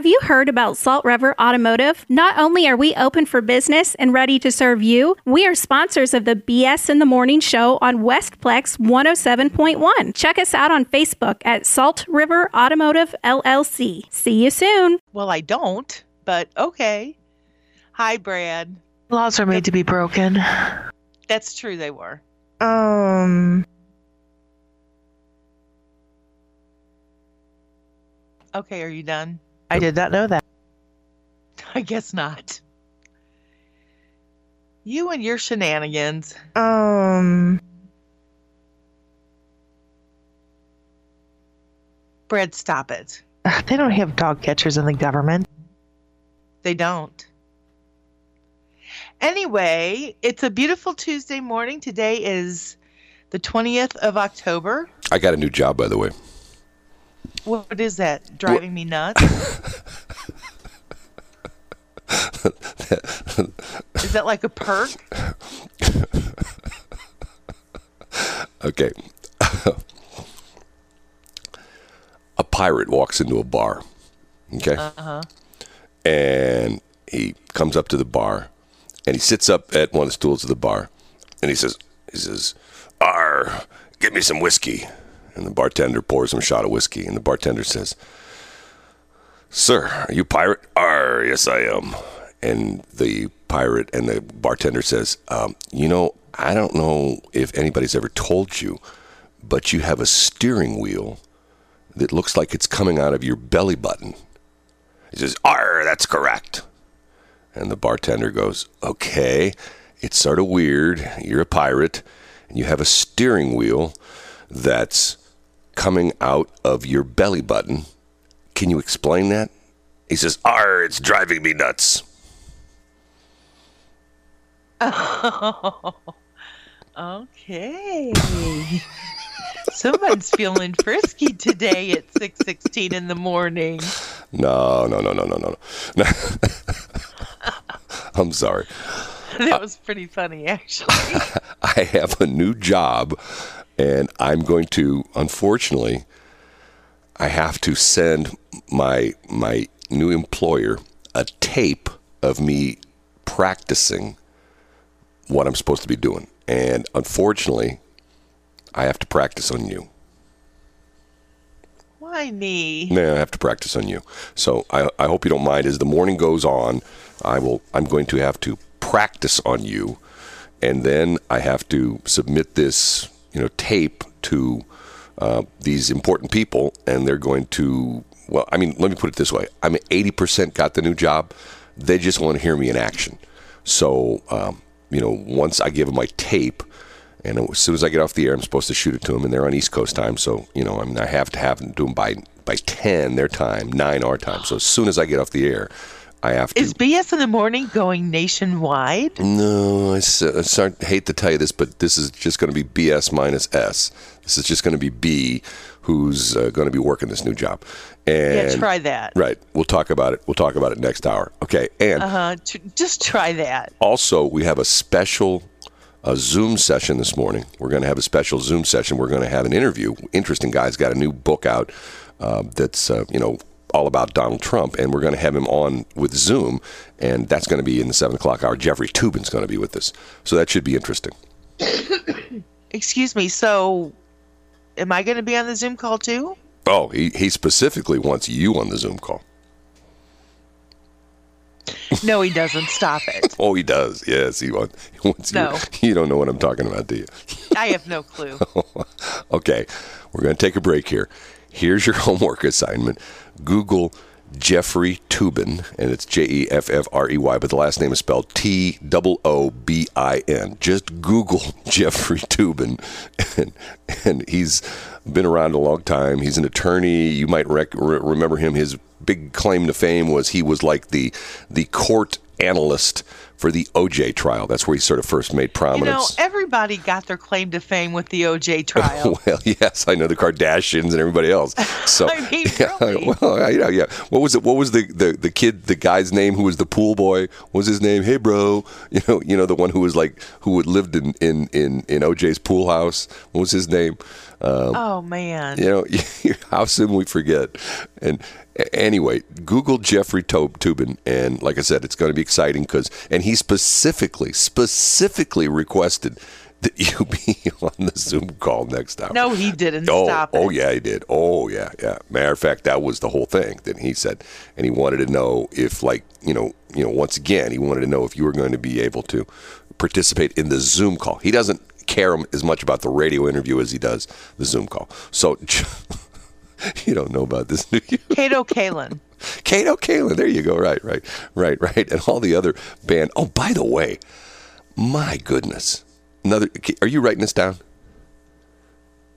Have you heard about Salt River Automotive? Not only are we open for business and ready to serve you, we are sponsors of the BS in the Morning show on Westplex 107.1. Check us out on Facebook at Salt River Automotive LLC. See you soon. Well, I don't, but okay. Hi, Brad. Laws are made to be broken. That's true, they were. Um, Okay, are you done? I did not know that. I guess not. You and your shenanigans. Um, Brad, stop it. they don't have dog catchers in the government. They don't. Anyway, it's a beautiful Tuesday morning. Today is the 20th of October. I got a new job, by the way. What is that? Driving me nuts? is that like a perk? Okay. a pirate walks into a bar. Okay. Uh-huh. And he comes up to the bar and he sits up at one of the stools of the bar and he says, he says, R, get me some whiskey. And the bartender pours him a shot of whiskey and the bartender says, Sir, are you pirate? R, yes I am. And the pirate and the bartender says, um, you know, I don't know if anybody's ever told you, but you have a steering wheel that looks like it's coming out of your belly button. He says, R, that's correct. And the bartender goes, Okay, it's sort of weird. You're a pirate, and you have a steering wheel that's coming out of your belly button. Can you explain that? He says, R, it's driving me nuts. Oh, okay. Someone's feeling frisky today at 6:16 in the morning. No, no, no, no, no, no. no. I'm sorry. That was pretty funny actually. I have a new job and I'm going to unfortunately I have to send my my new employer a tape of me practicing what I'm supposed to be doing. And unfortunately, I have to practice on you. Why me? No, I have to practice on you. So I, I hope you don't mind. As the morning goes on, I will. I'm going to have to practice on you, and then I have to submit this, you know, tape to uh, these important people, and they're going to. Well, I mean, let me put it this way: I'm 80% got the new job. They just want to hear me in action. So, um, you know, once I give them my tape, and as soon as I get off the air, I'm supposed to shoot it to them, and they're on East Coast time. So, you know, I mean, I have to have them do them by by 10 their time, 9 our time. So as soon as I get off the air, I have to. Is BS in the morning going nationwide? No, I, start, hate to tell you this, but this is just going to be BS minus S. This is just going to be B, who's uh, going to be working this new job. And Yeah, try that. Right. We'll talk about it. We'll talk about it next hour. Okay. And Uh huh. Tr- just try that. also, we have a special a Zoom session this morning. We're going to have a special Zoom session. We're going to have an interview. Interesting guy's got a new book out uh, that's uh, you know all about Donald Trump, and we're going to have him on with Zoom, and that's going to be in the seven o'clock hour. Jeffrey Toobin's going to be with us, so that should be interesting. Excuse me. So, am I going to be on the Zoom call too? Oh, he, he specifically wants you on the Zoom call. No, he doesn't. Stop it. Oh, he does. Yes, he wants. He wants No. you. You don't know what I'm talking about, do you? I have no clue. okay, we're going to take a break here. Here's your homework assignment Google Jeffrey Toobin, and it's J E F F R E Y, but the last name is spelled T O O B I N. Just Google Jeffrey Toobin, and, and he's been around a long time. He's an attorney. You might rec- remember him. His big claim to fame was he was like the the court analyst for the OJ trial. That's where he sort of first made You know, prominence. Everybody got their claim to fame with the OJ trial. Well, yes, I know the Kardashians and everybody else. So, I mean, yeah, really? well, I, yeah, yeah. What was it? What was the, the, the kid, the guy's name who was the pool boy? What was his name? Hey, bro. You know, you know the one who was like who had lived in in in, in OJ's pool house. What was his name? Um, oh man. You know, how soon we forget. And anyway, Google Jeffrey Tob- Toobin, and like I said, it's going to be exciting because, and he specifically, specifically requested that you be on the Zoom call next time. No, he didn't. Oh, Stop it. oh yeah, he did. Oh yeah, yeah. Matter of fact, that was the whole thing that he said, and he wanted to know if, like, you know, you know, once again, he wanted to know if you were going to be able to participate in the Zoom call. He doesn't care as much about the radio interview as he does the Zoom call. So. You don't know about this, do you? Kato Kaelin. Kato Kaelin. There you go. Right, right, right, right. And all the other band. Oh, by the way, my goodness. Another. Are you writing this down?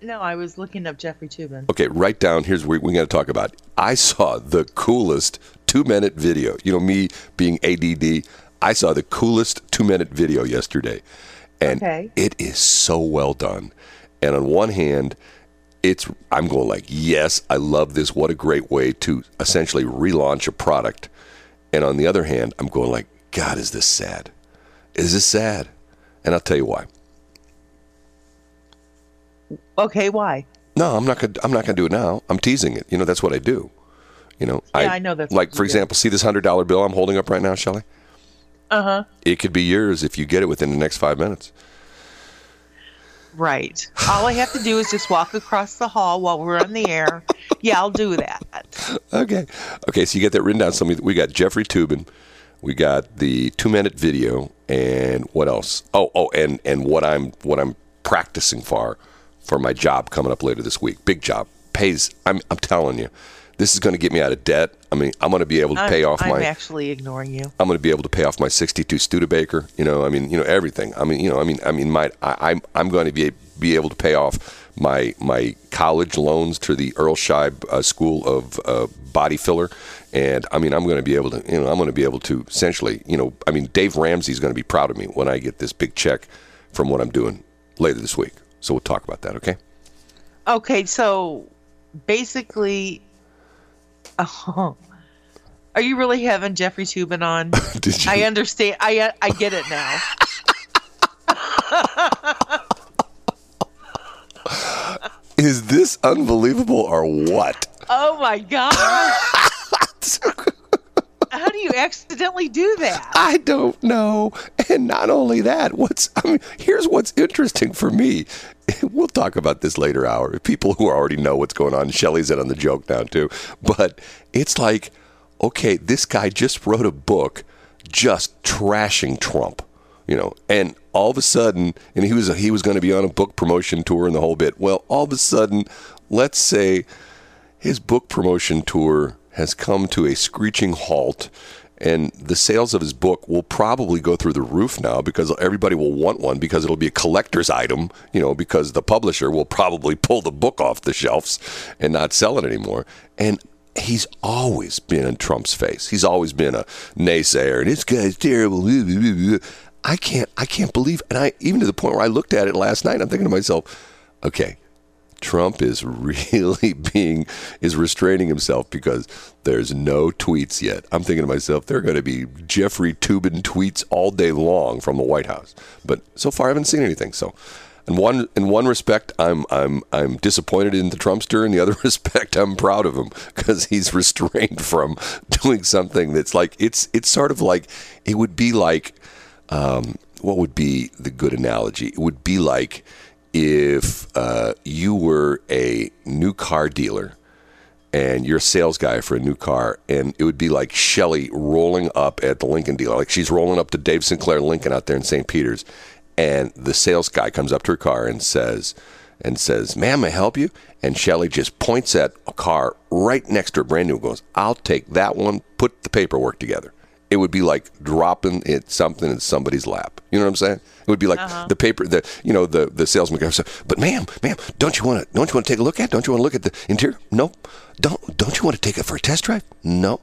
No, I was looking up Jeffrey Toobin. Okay, write down. Here's what we got to talk about. I saw the coolest two minute video. You know, me being ADD, I saw the coolest two minute video yesterday. And Okay. it is so well done. And on one hand, it's I'm going like, yes, I love this. What a great way to essentially relaunch a product. And on the other hand, I'm going like, God, is this sad? Is this sad? And I'll tell you why. Okay, why? No, I'm not gonna. I'm not gonna do it now. I'm teasing it. You know, that's what I do. You know, Yeah, I know that's what like for do. example, see this hundred dollar bill I'm holding up right now, Shelley. Uh huh. It could be yours if you get it within the next five minutes. Right. All I have to do is just walk across the hall while we're on the air. Yeah, I'll do that. Okay, okay. So you get that written down. So we, we got Jeffrey Toobin, we got the two minute video, and what else? Oh, oh, and and what I'm what I'm practicing for for my job coming up later this week. Big job pays. I'm I'm telling you, this is going to get me out of debt. I mean, I'm going to be able to I'm, pay off I'm my. actually ignoring you. I'm going to be able to pay off my 62 Studebaker. You know, I mean, you know everything. I mean, you know, I mean, I mean, my I, I'm I'm going to be be able to pay off my my college loans to the Earl Scheib uh, School of uh, Body Filler, and I mean, I'm going to be able to, you know, I'm going to be able to essentially, you know, I mean, Dave Ramsey's going to be proud of me when I get this big check from what I'm doing later this week. So we'll talk about that, okay? Okay, so basically, oh, are you really having Jeffrey Toobin on? Did you? I understand. I I get it now. Is this unbelievable or what? Oh my god! How do you accidentally do that? I don't know. And not only that, what's I mean, here's what's interesting for me. We'll talk about this later hour. People who already know what's going on. Shelley's in on the joke now too. But it's like, okay, this guy just wrote a book just trashing Trump. You know, and all of a sudden, and he was he was going to be on a book promotion tour and the whole bit. Well, all of a sudden, let's say his book promotion tour has come to a screeching halt and the sales of his book will probably go through the roof now because everybody will want one because it'll be a collector's item, you know, because the publisher will probably pull the book off the shelves and not sell it anymore. And he's always been in Trump's face. He's always been a naysayer and this guy's terrible. I can't I can't believe and I even to the point where I looked at it last night, I'm thinking to myself, okay, Trump is really being is restraining himself because there's no tweets yet. I'm thinking to myself, there are going to be Jeffrey Toobin tweets all day long from the White House, but so far I haven't seen anything. So, in one in one respect, I'm I'm I'm disappointed in the Trumpster. In the other respect, I'm proud of him because he's restrained from doing something that's like it's it's sort of like it would be like um, what would be the good analogy? It would be like if uh, you were a new car dealer and you're a sales guy for a new car, and it would be like Shelly rolling up at the Lincoln dealer, like she's rolling up to Dave Sinclair Lincoln out there in St. Peter's, and the sales guy comes up to her car and says, and says, "Ma'am, I help you?" And Shelly just points at a car right next to her, brand new, and goes, "I'll take that one. Put the paperwork together." It would be like dropping it something in somebody's lap. You know what I'm saying? It would be like uh-huh. the paper, the you know the the salesman guy goes, but ma'am, ma'am, don't you want to don't you want to take a look at? it? Don't you want to look at the interior? No. Don't don't you want to take it for a test drive? No.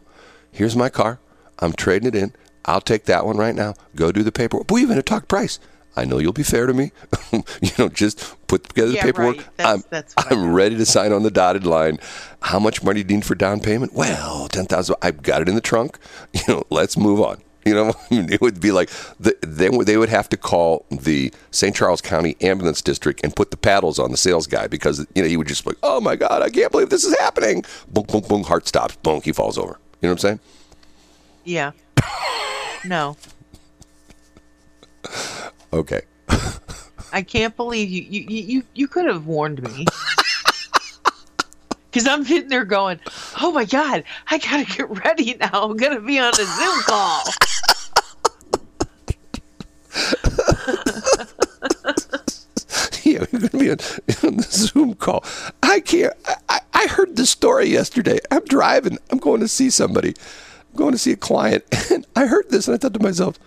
Here's my car. I'm trading it in. I'll take that one right now. Go do the paperwork. We even to talk price. I know you'll be fair to me. you know, just put together the paperwork. right. That's- I'm, that's I'm ready to sign on the dotted line. How much money do you need for down payment? Well, ten thousand. I've got it in the trunk. You know, let's move on. You know, it would be like the, they they would have to call the St. Charles County Ambulance District and put the paddles on the sales guy because you know he would just be like, "Oh my God, I can't believe this is happening!" Boom, boom, boom, heart stops, boom, he falls over. You know what I'm saying? Yeah. No. Okay. I can't believe you you you, you, could have warned me. Cause I'm sitting there going, Oh my god, I gotta get ready now. I'm gonna be on a Zoom call. yeah, we're going to be on, on the Zoom call. I can't. I- I, I heard the story yesterday. I'm driving. I'm going to see somebody. I'm going to see a client, and I heard this, and I thought to myself,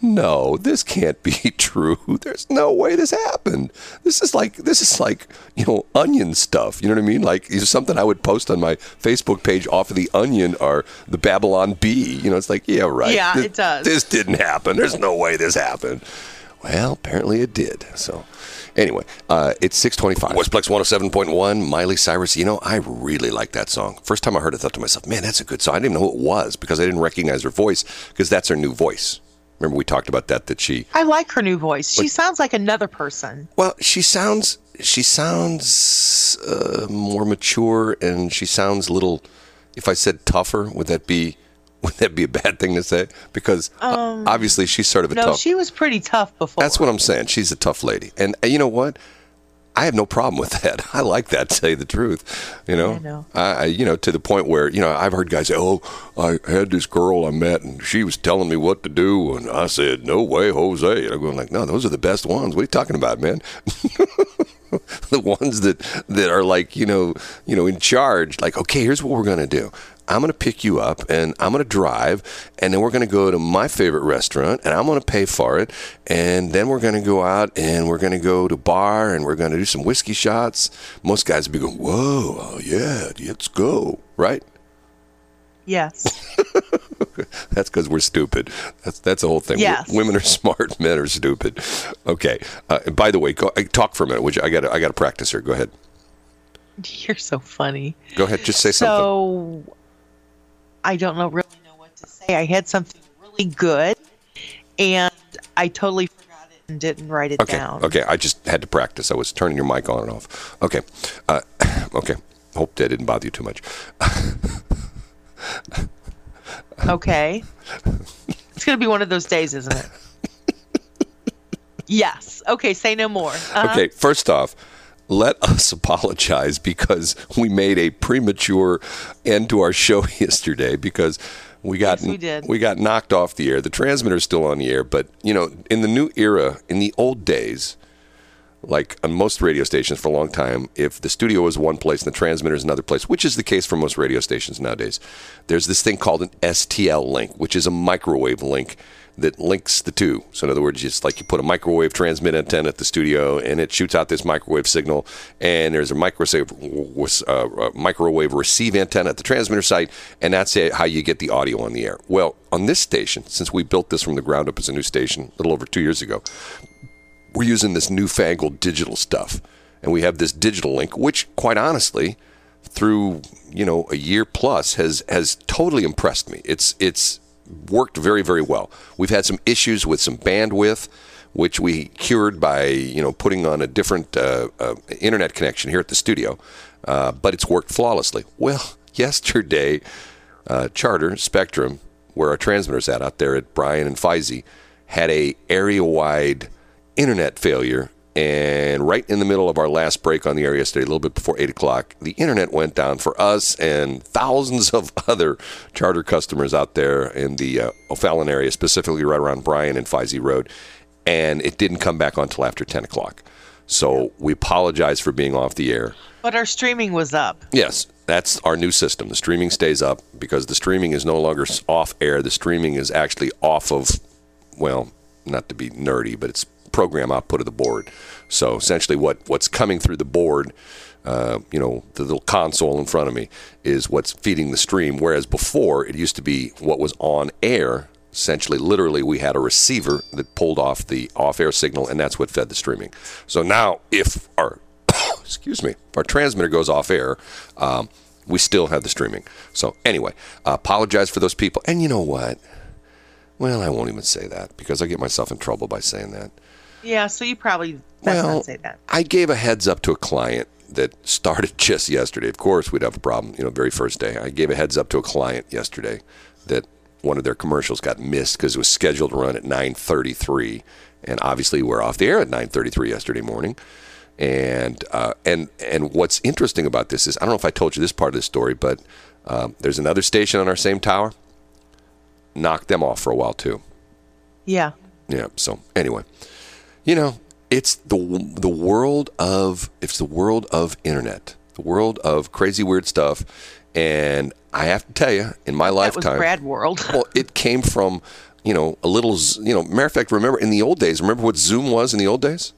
"No, this can't be true. There's no way this happened. This is like this is like you know onion stuff. You know what I mean? Like it's something I would post on my Facebook page off of the Onion or the Babylon Bee. You know, it's like yeah, right. Yeah, This- it does. This didn't happen. There's no way this happened. Well, apparently it did. So, anyway, uh, it's 625. Westplex 107.1, Miley Cyrus. You know, I really like that song. First time I heard it, I thought to myself, man, that's a good song. I didn't even know who it was because I didn't recognize her voice because that's her new voice. Remember, we talked about that, that she, I like her new voice. She sounds like another person. well, she sounds, she sounds uh, more mature and she sounds a little, if I said tougher, would that be, would that be a bad thing to say? Because uh, obviously she's sort of a tough No, tough. she was pretty tough before. That's what I'm saying. She's a tough lady, and uh, you know what? I have no problem with that. I like that. To tell you the truth, you know, I know. I, you know, to the point where you know I've heard guys say, "Oh, I had this girl I met, and she was telling me what to do," and I said, "No way, Jose." And I'm going like, "No, those are the best ones. What are you talking about, man?" the ones that that are like you know you know in charge like okay here's what we're going to do i'm going to pick you up and i'm going to drive and then we're going to go to my favorite restaurant and i'm going to pay for it and then we're going to go out and we're going to go to bar and we're going to do some whiskey shots most guys would be going whoa oh, yeah let's go right yes. That's because we're stupid. That's that's the whole thing. Yes. Women are smart, men are stupid. Okay. Uh, by the way, go, uh, talk for a minute. You? I got I got to practice here. Go ahead. You're so funny. Go ahead. Just say something. So I don't know really know what to say. I had something really good and I totally forgot it and didn't write it Okay. down. Okay. I just had to practice. I was turning your mic on and off. Okay. Uh, okay. Hope that didn't bother you too much. Okay. It's to be one of those days, isn't it? yes. Okay, say no more. Uh-huh. Okay. First off, let us apologize because we made a premature end to our show yesterday because we got Yes, we we got knocked off the air. The transmitter's still on the air, but you know, in the new era, in the old days, like on most radio stations for a long time, if the studio was one place and the transmitter is another place, which is the case for most radio stations nowadays, there's this thing called an STL link, which is a microwave link that links the two. So in other words, it's like you put a microwave transmit antenna at the studio, and it shoots out this microwave signal, and there's a microwave uh, uh, microwave receive antenna at the transmitter site, and that's how you get the audio on the air. Well, on this station, since we built this from the ground up as a new station a little over two years ago, we're using this newfangled digital stuff. And we have this digital link, which quite honestly, through, you know, a year plus has has totally impressed me. It's it's worked very, very well. We've had some issues with some bandwidth, which we cured by, you know, putting on a different uh, uh, internet connection here at the studio. Uh, but it's worked flawlessly. Well, yesterday, uh, Charter Spectrum, where our transmitter's at out there at Bryan and Feise, had a area-wide internet failure. And right in the middle of our last break on the air yesterday, a little bit before 8 o'clock, the internet went down for us and thousands of other charter customers out there in the uh, O'Fallon area, specifically right around Bryan and Feise Road. And it didn't come back on until after 10 o'clock. So we apologize for being off the air. But our streaming was up. Yes, that's our new system. The streaming stays up because the streaming is no longer off air. The streaming is actually off of, well, not to be nerdy, but it's program output of the board. So essentially, what what's coming through the board, uh, you know, the little console in front of me, is what's feeding the stream. Whereas before, it used to be what was on air. Essentially, literally, we had a receiver that pulled off the off-air signal, and that's what fed the streaming. So now, if our excuse me, if our transmitter goes off air, um, we still have the streaming. So anyway, uh, apologize for those people. And you know what? Well, I won't even say that because I get myself in trouble by saying that. Yeah, so you probably best Well, not say that. I gave a heads up to a client that started just yesterday. Of course, we'd have a problem, you know, very first day. I gave a heads up to a client yesterday that one of their commercials got missed because it was scheduled to run at 9:33, and obviously we're off the air at 9:33 yesterday morning. And uh, and and what's interesting about this is I don't know if I told you this part of the story, but um, there's another station on our same tower. Knocked them off for a while too. Yeah. Yeah. So anyway, you know, it's the the world of it's the world of internet, the world of crazy weird stuff, and I have to tell you, in my That was lifetime, Brad World. well, it came from you know a little you know. Matter of fact, remember in the old days, remember what Zoom was in the old days?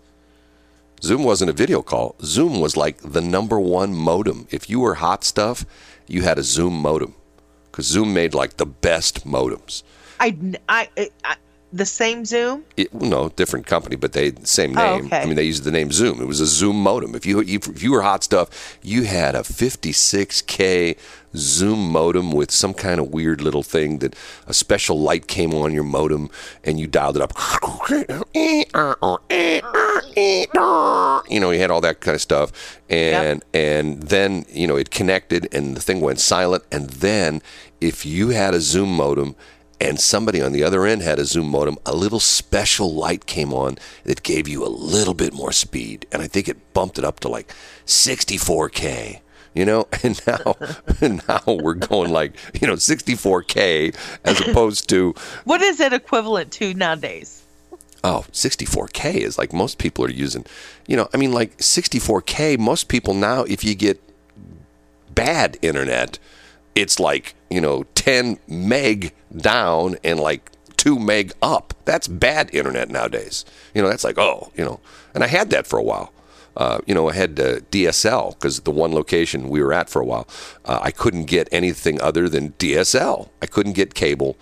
Zoom wasn't a video call. Zoom was like the number one modem. If you were hot stuff, you had a Zoom modem because Zoom made like the best modems. I, I, I, the same Zoom. it, no, different company, but they same Oh, name. okay. I mean, they used the name Zoom. It was a Zoom modem. If you if you were hot stuff, you had a 56k Zoom modem with some kind of weird little thing that a special light came on your modem and you dialed it up. You know, you had all that kind of stuff, and and then you know it connected and the thing went silent, and then if you had a Zoom modem and somebody on the other end had a Zoom modem, a little special light came on that gave you a little bit more speed. And I think it bumped it up to like 64K. You know, and now, now we're going like, you know, 64K as opposed to, What is it equivalent to nowadays? oh, 64K is like most people are using, you know, I mean, like 64K, most people now, if you get bad internet, it's like, you know, 10 meg down and like 2 meg up. That's bad internet nowadays. You know, that's like, oh, you know, and I had that for a while. Uh, you know, I had uh, DSL because the one location we were at for a while, uh, I couldn't get anything other than DSL. I couldn't get cable,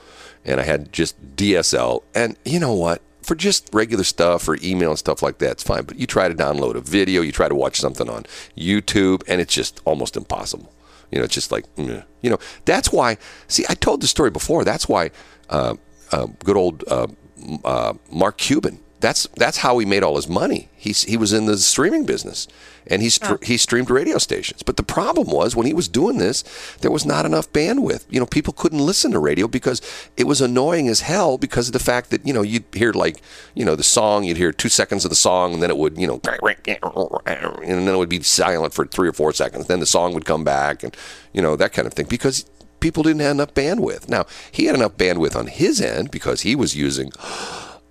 and I had just DSL. And you know what? For just regular stuff or email and stuff like that, it's fine. But you try to download a video, you try to watch something on YouTube, and it's just almost impossible. You know, it's just like, meh. you know, that's why. See, I told the story before. That's why uh, uh, good old uh, uh, Mark Cuban. That's that's how he made all his money. He's he was in the streaming business, and he str- he streamed radio stations. But the problem was when he was doing this, there was not enough bandwidth. You know, people couldn't listen to radio because it was annoying as hell because of the fact that you know you'd hear like you know the song, you'd hear two seconds of the song, and then it would you know, and then it would be silent for three or four seconds. Then the song would come back, and you know that kind of thing because people didn't have enough bandwidth. Now he had enough bandwidth on his end because he was using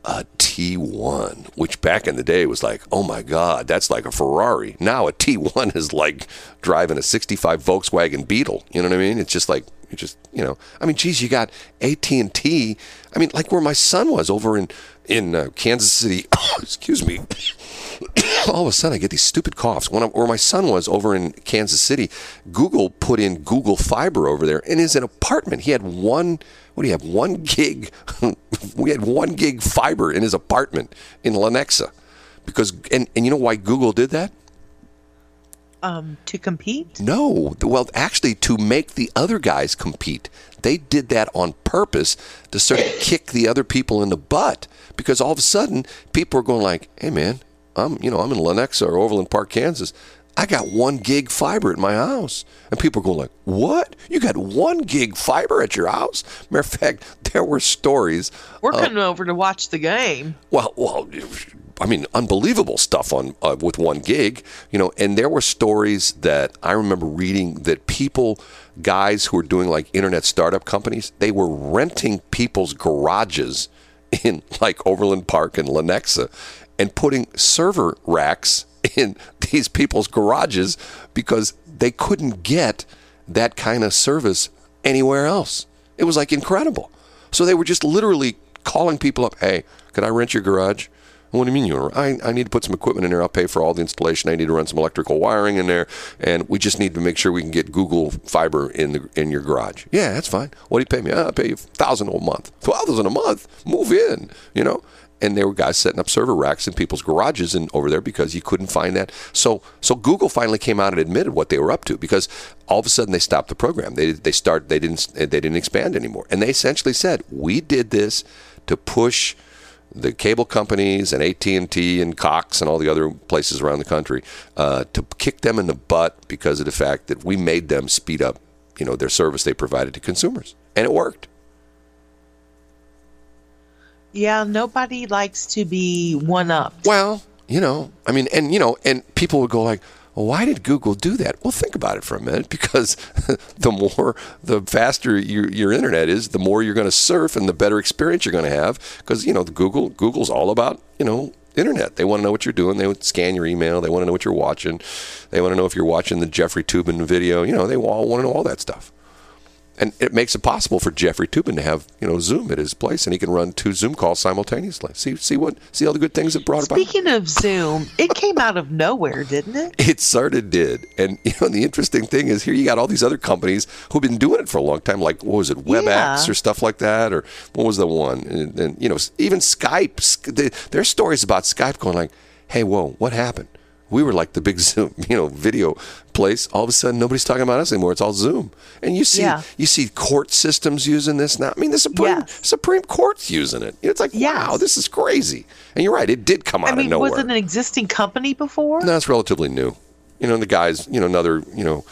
a T1, which back in the day was like, oh my God, that's like a Ferrari. Now a T1 is like driving a 65 Volkswagen Beetle. You know what I mean? It's just like, you just, you know, I mean, geez, you got AT&T. I mean, like where my son was over in, in uh, Kansas City, excuse me, all of a sudden I get these stupid coughs. When I, where my son was over in Kansas City, Google put in Google Fiber over there in his an apartment. He had one. What do you have? One gig. we had one gig fiber in his apartment in Lenexa, because and and you know why Google did that? Um, to compete? No, well, actually, to make the other guys compete. They did that on purpose to sort of kick the other people in the butt because all of a sudden people are going like, "Hey, man, I'm you know I'm in Lenexa or Overland Park, Kansas. I got one gig fiber at my house," and people are going like, "What? You got one gig fiber at your house?" Matter of fact, there were stories. We're coming over to watch the game. Well, well, I mean, unbelievable stuff on uh, with one gig, you know. And there were stories that I remember reading that people, guys who were doing like internet startup companies, they were renting people's garages in like Overland Park and Lenexa, and putting server racks in these people's garages because they couldn't get that kind of service anywhere else. It was like incredible. So they were just literally calling people up, "Hey, could I rent your garage?" What do you mean you? I, I need to put some equipment in there. I'll pay for all the installation. I need to run some electrical wiring in there, and we just need to make sure we can get Google Fiber in the in your garage. Yeah, that's fine. What do you pay me? "Ah, I'll pay you thousand a month, twelve thousand a month. Move in, you know. And there were guys setting up server racks in people's garages and over there because you couldn't find that. So so Google finally came out and admitted what they were up to because all of a sudden they stopped the program. They they start they didn't they didn't expand anymore, and they essentially said we did this to push the cable companies and AT and T and Cox and all the other places around the country uh, to kick them in the butt because of the fact that we made them speed up, you know, their service they provided to consumers, and it worked. Yeah, nobody likes to be one up. Well, you know, I mean, and you know, and people would go like, well, "Why did Google do that?" Well, think about it for a minute. Because the more, the faster your your internet is, the more you're going to surf, and the better experience you're going to have. Because you know, Google Google's all about you know internet. They want to know what you're doing. They would scan your email. They want to know what you're watching. They want to know if you're watching the Jeffrey Toobin video. You know, they all want to know all that stuff and it makes it possible for Jeffrey Toobin to have you know Zoom at his place, and he can run two Zoom calls simultaneously. See, see what, see all the good things it brought about. Speaking of Zoom, it came out of nowhere, didn't it? It sort of did, and you know the interesting thing is here you got all these other companies who've been doing it for a long time, like what was it, WebEx Yeah. or stuff like that, or what was the one, and, and you know even Skype. Sk- the- There's stories about Skype going like, "Hey, whoa, what happened?" We were like the big Zoom, you know, video place. All of a sudden, nobody's talking about us anymore. It's all Zoom, and you see, Yeah. you see court systems using this now. I mean, the Supreme. Supreme Court's using it. It's like, Yes. wow, this is crazy. And you're right, it did come out I mean, of nowhere. was it an existing company before? No, it's relatively new. You know, the guy's, you know, another, you know,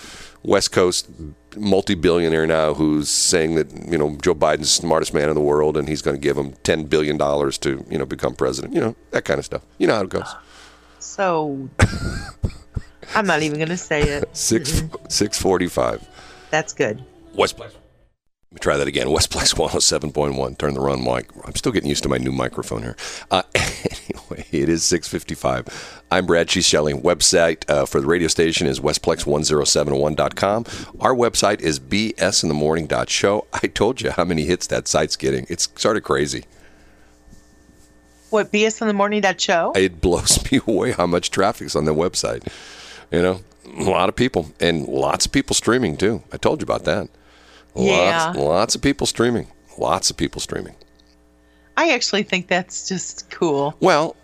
West Coast multi-billionaire now who's saying that, you know, Joe Biden's the smartest man in the world and he's going to give him $10 billion to, you know, become president. You know, that kind of stuff. You know how it goes. So, I'm not even going to say it. Six, 645. That's good. Westplex. Let me try that again. Westplex 107.1. Turn the run mic. I'm still getting used to my new microphone here. Uh, anyway, it is 655. I'm Brad She's Shelley. Website uh, for the radio station is westplex1071.com. Our website is bsinthemorning.show. I told you how many hits that site's getting. It's sort of crazy. What, BS in the morning, that show? It blows me away how much traffic's on the website. You know, a lot of people and lots of people streaming too. I told you about that. Yeah. Lots, lots of people streaming. Lots of people streaming. I actually think that's just cool. Well,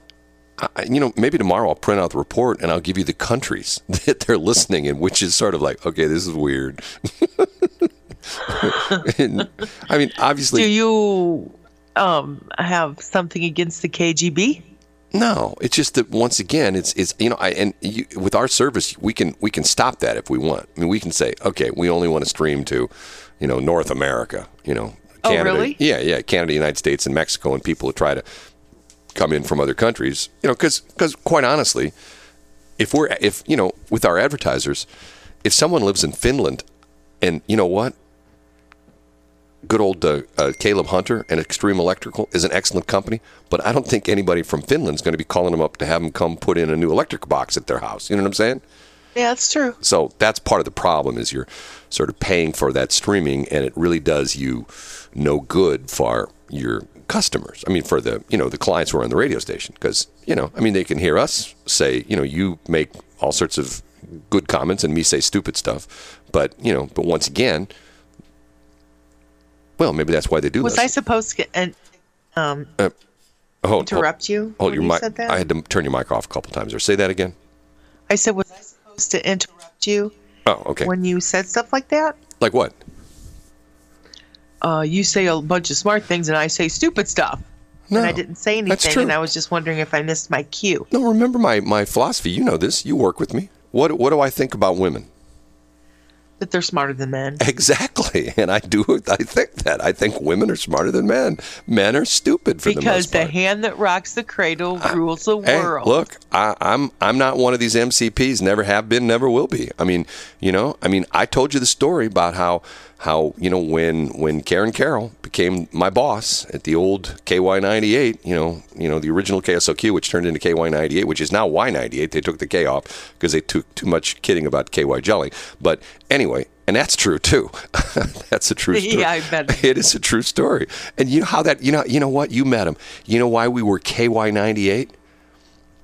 I, you know, maybe tomorrow I'll print out the report and I'll give you the countries that they're listening in, which is sort of like, okay, this is weird. And, I mean, obviously, Do you um, have something against the KGB? No, it's just that once again, it's it's you know, I and you, with our service, we can we can stop that if we want. I mean, we can say, okay, we only want to stream to, you know, North America. You know, Oh, Canada. really? Yeah, yeah, Canada, United States, and Mexico, and people who try to come in from other countries. You know, because because quite honestly, if we're if you know with our advertisers, if someone lives in Finland, and you know what, good old uh, uh, Caleb Hunter and Extreme Electrical is an excellent company, but I don't think anybody from Finland is going to be calling them up to have them come put in a new electric box at their house. You know what I'm saying? Yeah, that's true. So that's part of the problem is you're sort of paying for that streaming, and it really does you no good for your customers. I mean, for the you know the clients who are on the radio station, because you know, I mean, they can hear us say, you know, you make all sorts of good comments and me say stupid stuff, but you know, but once again, well, maybe that's why they do this. Was this. I supposed to and, um, Uh, hold, interrupt you Hold your you mic. said that? I had to turn your mic off a couple times. Or say that again. I said, was I supposed to interrupt you Oh, okay. when you said stuff like that? like what? Uh, you say a bunch of smart things and I say stupid stuff. No, and I didn't say that's anything, true. and I was just wondering if I missed my cue. No, remember my, my philosophy. You know this. You work with me. What what do I think about women? That they're smarter than men. Exactly, and I do. I think that. I think women are smarter than men. Men are stupid for the Because most the, hand that rocks the cradle rules the Hey, world. look, I, I'm I'm not one of these MCPs. Never have been, never will be. I mean, you know, I mean, I told you the story about how how you know when when Karen Carroll became my boss at the old KY98. You know, you know the original KSLQ, which turned into KY98, which is now Y98. They took the K off because they took too much kidding about KY jelly. But anyway. And that's true too. that's a true story. Yeah, I bet. It is a true story. And you know how that you know you know what you met him. You know why we were KY98?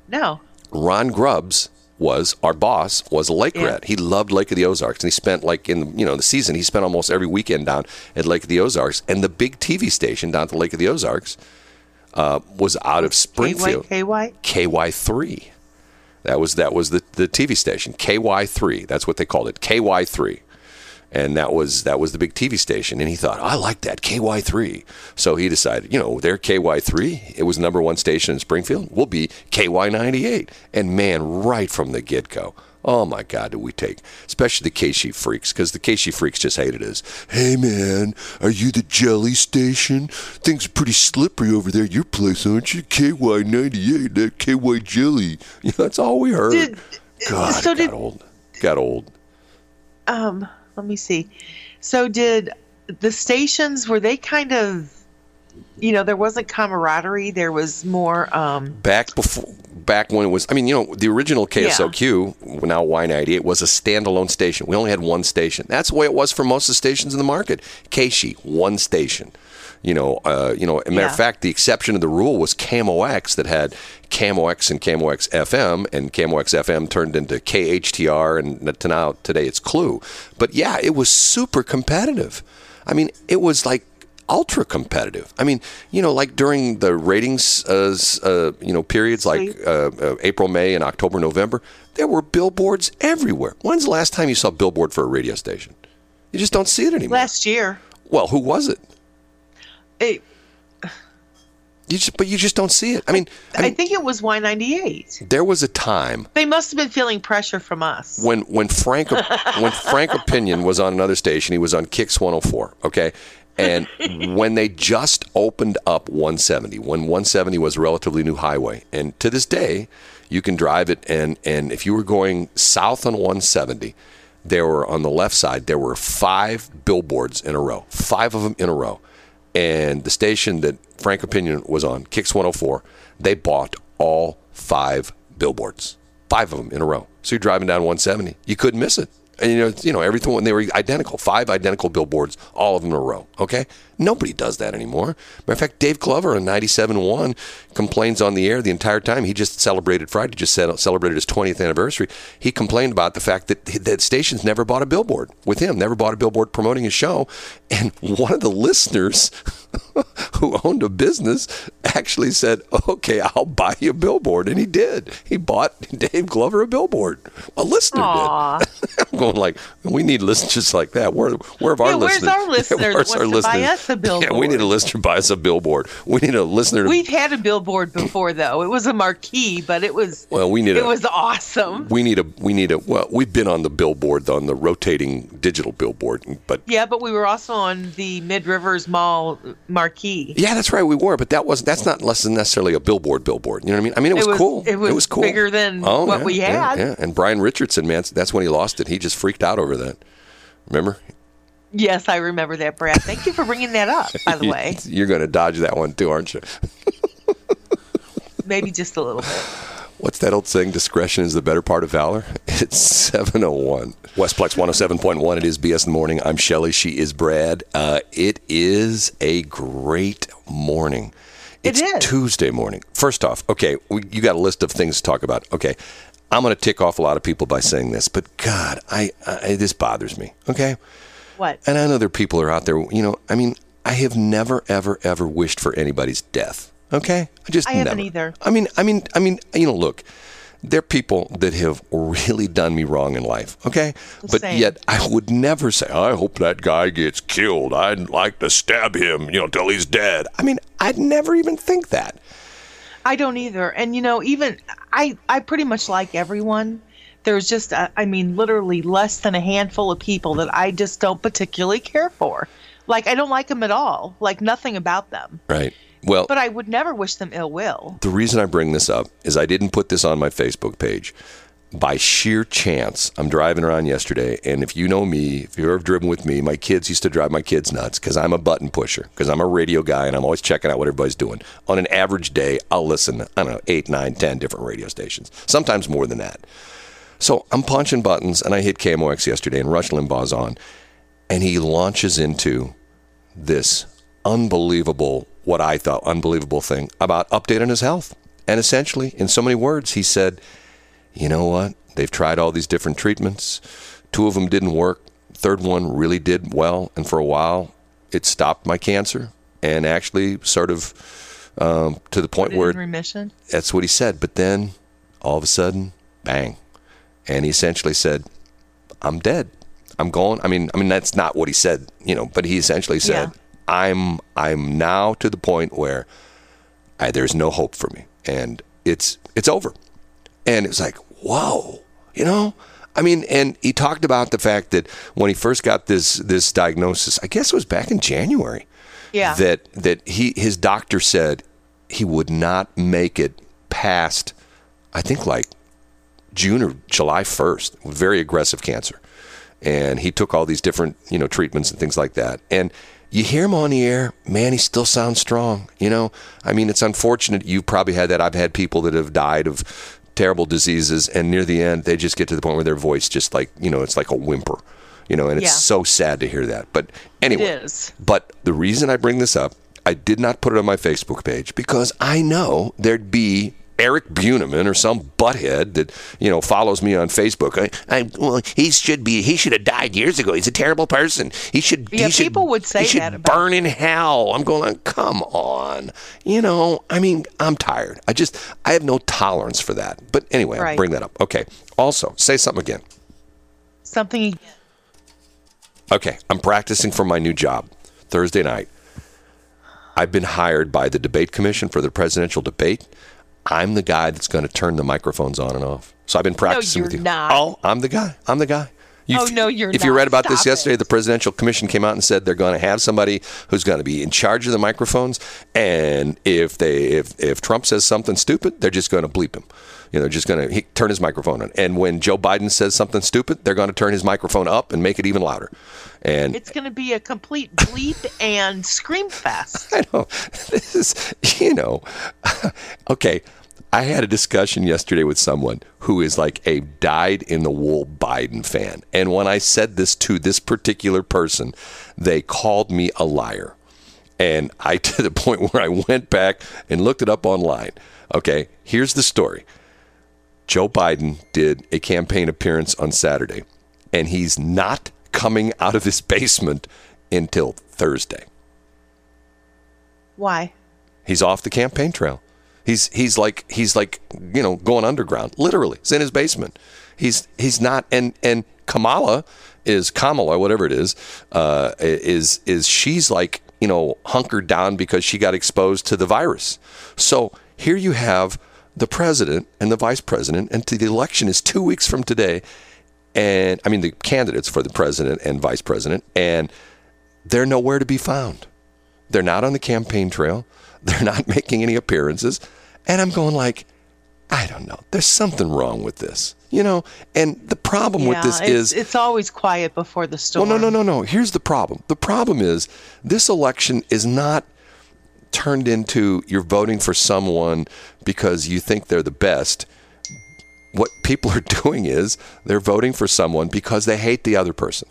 No. Ron Grubbs was our boss was a lake Yeah. rat. He loved Lake of the Ozarks, and he spent like in you know the season he spent almost every weekend down at Lake of the Ozarks. And the big TV station down at the Lake of the Ozarks uh, was out of Springfield. KY? KY3. That was that was the, the TV station KY3. That's what they called it KY3, and that was that was the big TV station. And he thought, I like that KY3. So he decided, you know, their KY3. It was number one station in Springfield. We'll be KY98. And man, right from the get go. Oh my God, did we take, especially the Casey freaks, because the Casey freaks just hated us. Hey man, are you the jelly station? Things are pretty slippery over there at your place, aren't you? KY98, that KY jelly. You know, that's all we heard. Did- God, so got old. Got old. Um, let me see. So did the stations were they kind of you know, there wasn't camaraderie, there was more um back before back when it was i mean you know the original KSLQ now y98 was a standalone station. We only had one station. That's the way it was for most of the stations in the market. KSHE one station you know uh, you know as a matter Yeah. of fact the exception of the rule was KMOX that had KMOX and KMOX fm and KMOX fm turned into khtr and to now today it's KLOU but yeah it was super competitive i mean it was like ultra competitive. I mean, you know, like during the ratings, uh, uh, you know, periods like uh, uh, April, May, and October, November, there were billboards everywhere. When's the last time you saw a billboard for a radio station? You just don't see it anymore. last year. well, who was it? It, You just, but you just don't see it. I mean, I I mean think it was Y ninety eight. there was a time They must have been feeling pressure from us. when when Frank when Frank Opinion was on another station, he was on Kicks 104. Okay, and when they just opened up 170, when 170 was a relatively new highway, and to this day, you can drive it, and and if you were going south on 170. There were on the left side. There were five billboards in a row, five of them in a row, and the station that Frank Opinion was on, Kicks 104, they bought all five billboards, five of them in a row. So you're driving down 170, you couldn't miss it. And you know, you know, everything when they were identical, five identical billboards, all of them in a row. Okay, nobody does that anymore. Matter of fact, Dave Glover on 97.1 complains on the air the entire time. He just celebrated Friday, just celebrated his 20th anniversary. He complained about the fact that that stations never bought a billboard with him, never bought a billboard promoting his show. And one of the listeners who owned a business actually said, "Okay, I'll buy you a billboard," and he did. He bought Dave Glover a billboard. A listener Aw. did. I'm going like, we need listeners like that. Where, where have our Yeah, where's listeners? our listener that where's to buy us a Yeah, we need a listener buy us a billboard. We need a listener. To, We've had a billboard before though. It was a marquee, but it was well, we need it a. was awesome. we need a. We need a. Well, we've been on the billboard on the rotating digital billboard, but Yeah, but we were also on the Mid Rivers Mall marquee. Yeah, that's right. We were, but that wasn't. That's not less than necessarily a billboard. Billboard. You know what I mean? I mean, it was, was- cool. it was cool. bigger than oh, what yeah, we yeah, had. Yeah, and Brian Richardson, man, that's when he lost it. He just freaked out over that. Remember? Yes, I remember that, Brad. Thank you for bringing that up, by the way. You're going to dodge that one too, aren't you? Maybe just a little bit. What's that old saying? Discretion is the better part of valor. It's 701. Westplex 107.1. It is BS in the morning. I'm Shelly. She is Brad. Uh, it is a great morning. It It's is. Tuesday morning. First off, okay, we, you got a list of things to talk about. Okay, I'm going to tick off a lot of people by saying this, but God, I, I this bothers me. Okay, What? and I know there are people are out there. You know, I mean, I have never, ever, ever wished for anybody's death. Okay, I just I haven't either. I mean, I mean, I mean, you know, look, there are people that have really done me wrong in life. Okay, but Same. yet I would never say, I hope that guy gets killed. I'd like to stab him, you know, till he's dead. I mean, I'd never even think that. I don't either. And you know, even I I pretty much like everyone. There's just I mean literally less than a handful of people that I just don't particularly care for. Like I don't like them at all. Like nothing about them. Right. Well, But I would never wish them ill will. the reason I bring this up is I didn't put this on my Facebook page. By sheer chance, I'm driving around yesterday, and if you know me, if you've ever driven with me, my kids used to drive my kids nuts because I'm a button pusher, because I'm a radio guy, and I'm always checking out what everybody's doing. On an average day, I'll listen, I don't know, eight, nine, ten different radio stations, sometimes more than that. So I'm punching buttons, and I hit KMOX yesterday, and Rush Limbaugh's on, and he launches into this unbelievable, what I thought unbelievable thing about updating his health. And essentially, in so many words, he said, you know what? They've tried all these different treatments. Two of them didn't work. Third one really did well. And for a while, it stopped my cancer and actually sort of um, to the point where remission. that's what he said. But then all of a sudden, bang, and he essentially said, "I'm dead. I'm going." I mean, I mean that's not what he said, you know, but he essentially said, Yeah. "I'm I'm now to the point where I, there's no hope for me, and it's it's over." And it's like, whoa, you know. I mean, and he talked about the fact that when he first got this this diagnosis, I guess it was back in January Yeah. that that he his doctor said he would not make it past I think like June or July 1st very aggressive cancer. And he took all these different, you know, treatments and things like that. And you hear him on the air, man, he still sounds strong, you know? I mean, it's unfortunate you've probably had that. I've had people that have died of terrible diseases and near the end they just get to the point where their voice just like, you know, it's like a whimper. You know, and it's Yeah. so sad to hear that. But anyway, is. but the reason I bring this up, I did not put it on my Facebook page because I know there'd be Eric Buneman or some butthead that you know follows me on Facebook. I, I well, he should be. He should have died years ago. He's a terrible person. He should. Yeah, he should, people would say he should that about- burn in hell. I'm going. Come on. You know. I mean, I'm tired. I just. I have no tolerance for that. But anyway, I'll Right. bring that up. Okay. Also, say something again. Something. Okay, I'm practicing for my new job Thursday night. I've been hired by the debate commission for the presidential debate. I'm the guy that's going to turn the microphones on and off. So I've been practicing with you're you. not. Oh, I'm the guy. I'm the guy. You- Oh, no, you're If you read about this yesterday, it. the presidential commission came out and said they're going to have somebody who's going to be in charge of the microphones, and if they if if Trump says something stupid, they're just going to bleep him. You know, they're just going to turn his microphone on. And when Joe Biden says something stupid, they're going to turn his microphone up and make it even louder. And It's going to be a complete bleep and scream fest. I know this is you know okay. I had a discussion yesterday with someone who is like a dyed in the wool Biden fan. And when I said this to this particular person, they called me a liar. And I to the point where I went back and looked it up online. Okay, here's the story. Joe Biden did a campaign appearance on Saturday, and he's not coming out of his basement until Thursday. Why? He's off the campaign trail. He's he's like he's like you know going underground. Literally, it's in his basement. He's he's not and and Kamala is Kamala whatever it is uh, is is she's like you know hunkered down because she got exposed to the virus. So here you have the president and the vice president, and the election is two weeks from today. And I mean the candidates for the president and vice president, and they're nowhere to be found. They're not on the campaign trail. They're not making any appearances. And I'm going like, I don't know. There's something wrong with this. You know, and the problem with this it's, is it's always quiet before the storm. well, no, no, no, no. Here's the problem. The problem is this election is not turned into you're voting for someone because you think they're the best. What people are doing is they're voting for someone because they hate the other person.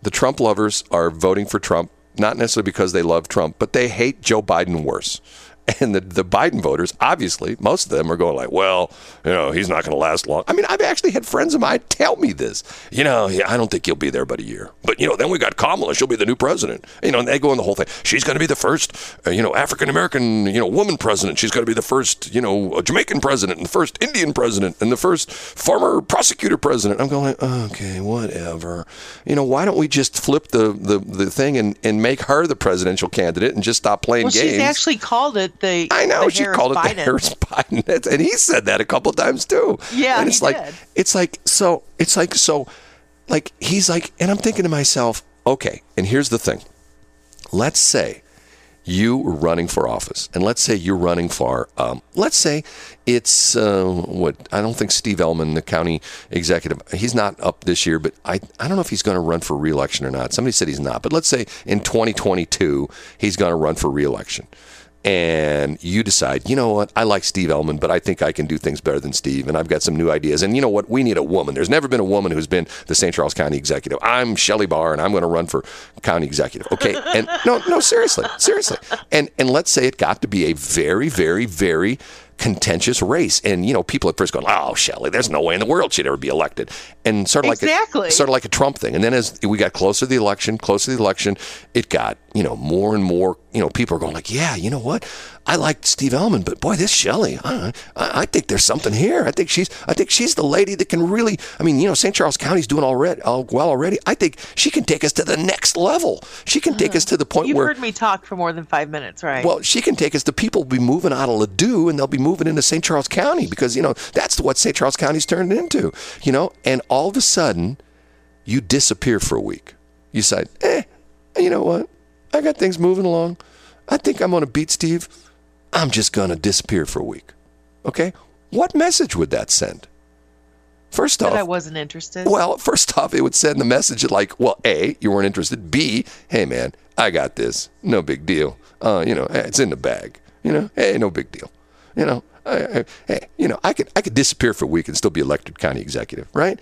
The Trump lovers are voting for Trump not necessarily because they love Trump, but they hate Joe Biden worse. And the, the Biden voters, obviously, most of them are going like, well, you know, he's not going to last long. I mean, I've actually had friends of mine tell me this. You know, yeah, I don't think he'll be there but a year. But, you know, then we got Kamala. She'll be the new president. You know, and they go on the whole thing. She's going to be the first, uh, you know, African American, you know, woman president. She's going to be the first, you know, Jamaican president and the first Indian president and the first former prosecutor president. I'm going okay, whatever. You know, why don't we just flip the, the, the thing and, and make her the presidential candidate and just stop playing Well, games? she's actually called it the. I know the she Harris called it the Harris Biden, and he said that a couple times too. Yeah, and it's like did. it's like so it's like so, like he's like, and I'm thinking to myself, okay, and here's the thing. Let's say you were running for office, and let's say you're running for, um, let's say it's uh, what I don't think Steve Ehlmann, the county executive, he's not up this year, but I I don't know if he's going to run for reelection or not. Somebody said he's not, but let's say in 2022 he's going to run for reelection and you decide, you know what, I like Steve Ehlmann, but I think I can do things better than Steve, and I've got some new ideas. And you know what, we need a woman. There's never been a woman who's been the St. Charles County executive. I'm Shelley Barr, and I'm going to run for county executive. Okay, and no, no, seriously, seriously. And and let's say it got to be a very, very, very contentious race, and you know, people at first going, "Oh, Shelley, there's no way in the world she'd ever be elected," and sort of like Exactly. a, sort of like a Trump thing. And then as we got closer to the election, closer to the election, it got you know, more and more, you know, people are going like, yeah, you know what? I like Steve Ehlmann, but boy, this Shelley, I, I, I think there's something here. I think she's, I think she's the lady that can really. I mean, you know, St. Charles County's doing already, all well already. I think she can take us to the next level. She can take us to the point where You've heard me talk for more than five minutes, right? well, she can take us. The people will be moving out of Ladue and they'll be moving into St. Charles County because you know that's what St. Charles County's turned into. You know, and all of a sudden, you disappear for a week. You say, "Eh, you know what? I got things moving along. I think I'm going to beat Steve. I'm just going to disappear for a week." Okay, what message would that send? First that off, I wasn't interested. well, first off, it would send the message like, well, A, you weren't interested. B, hey, man, I got this. No big deal. Uh, you know, eh, it's in the bag. You know, hey, no big deal. You know, I, I, hey, you know, I could I could disappear for a week and still be elected county executive, right?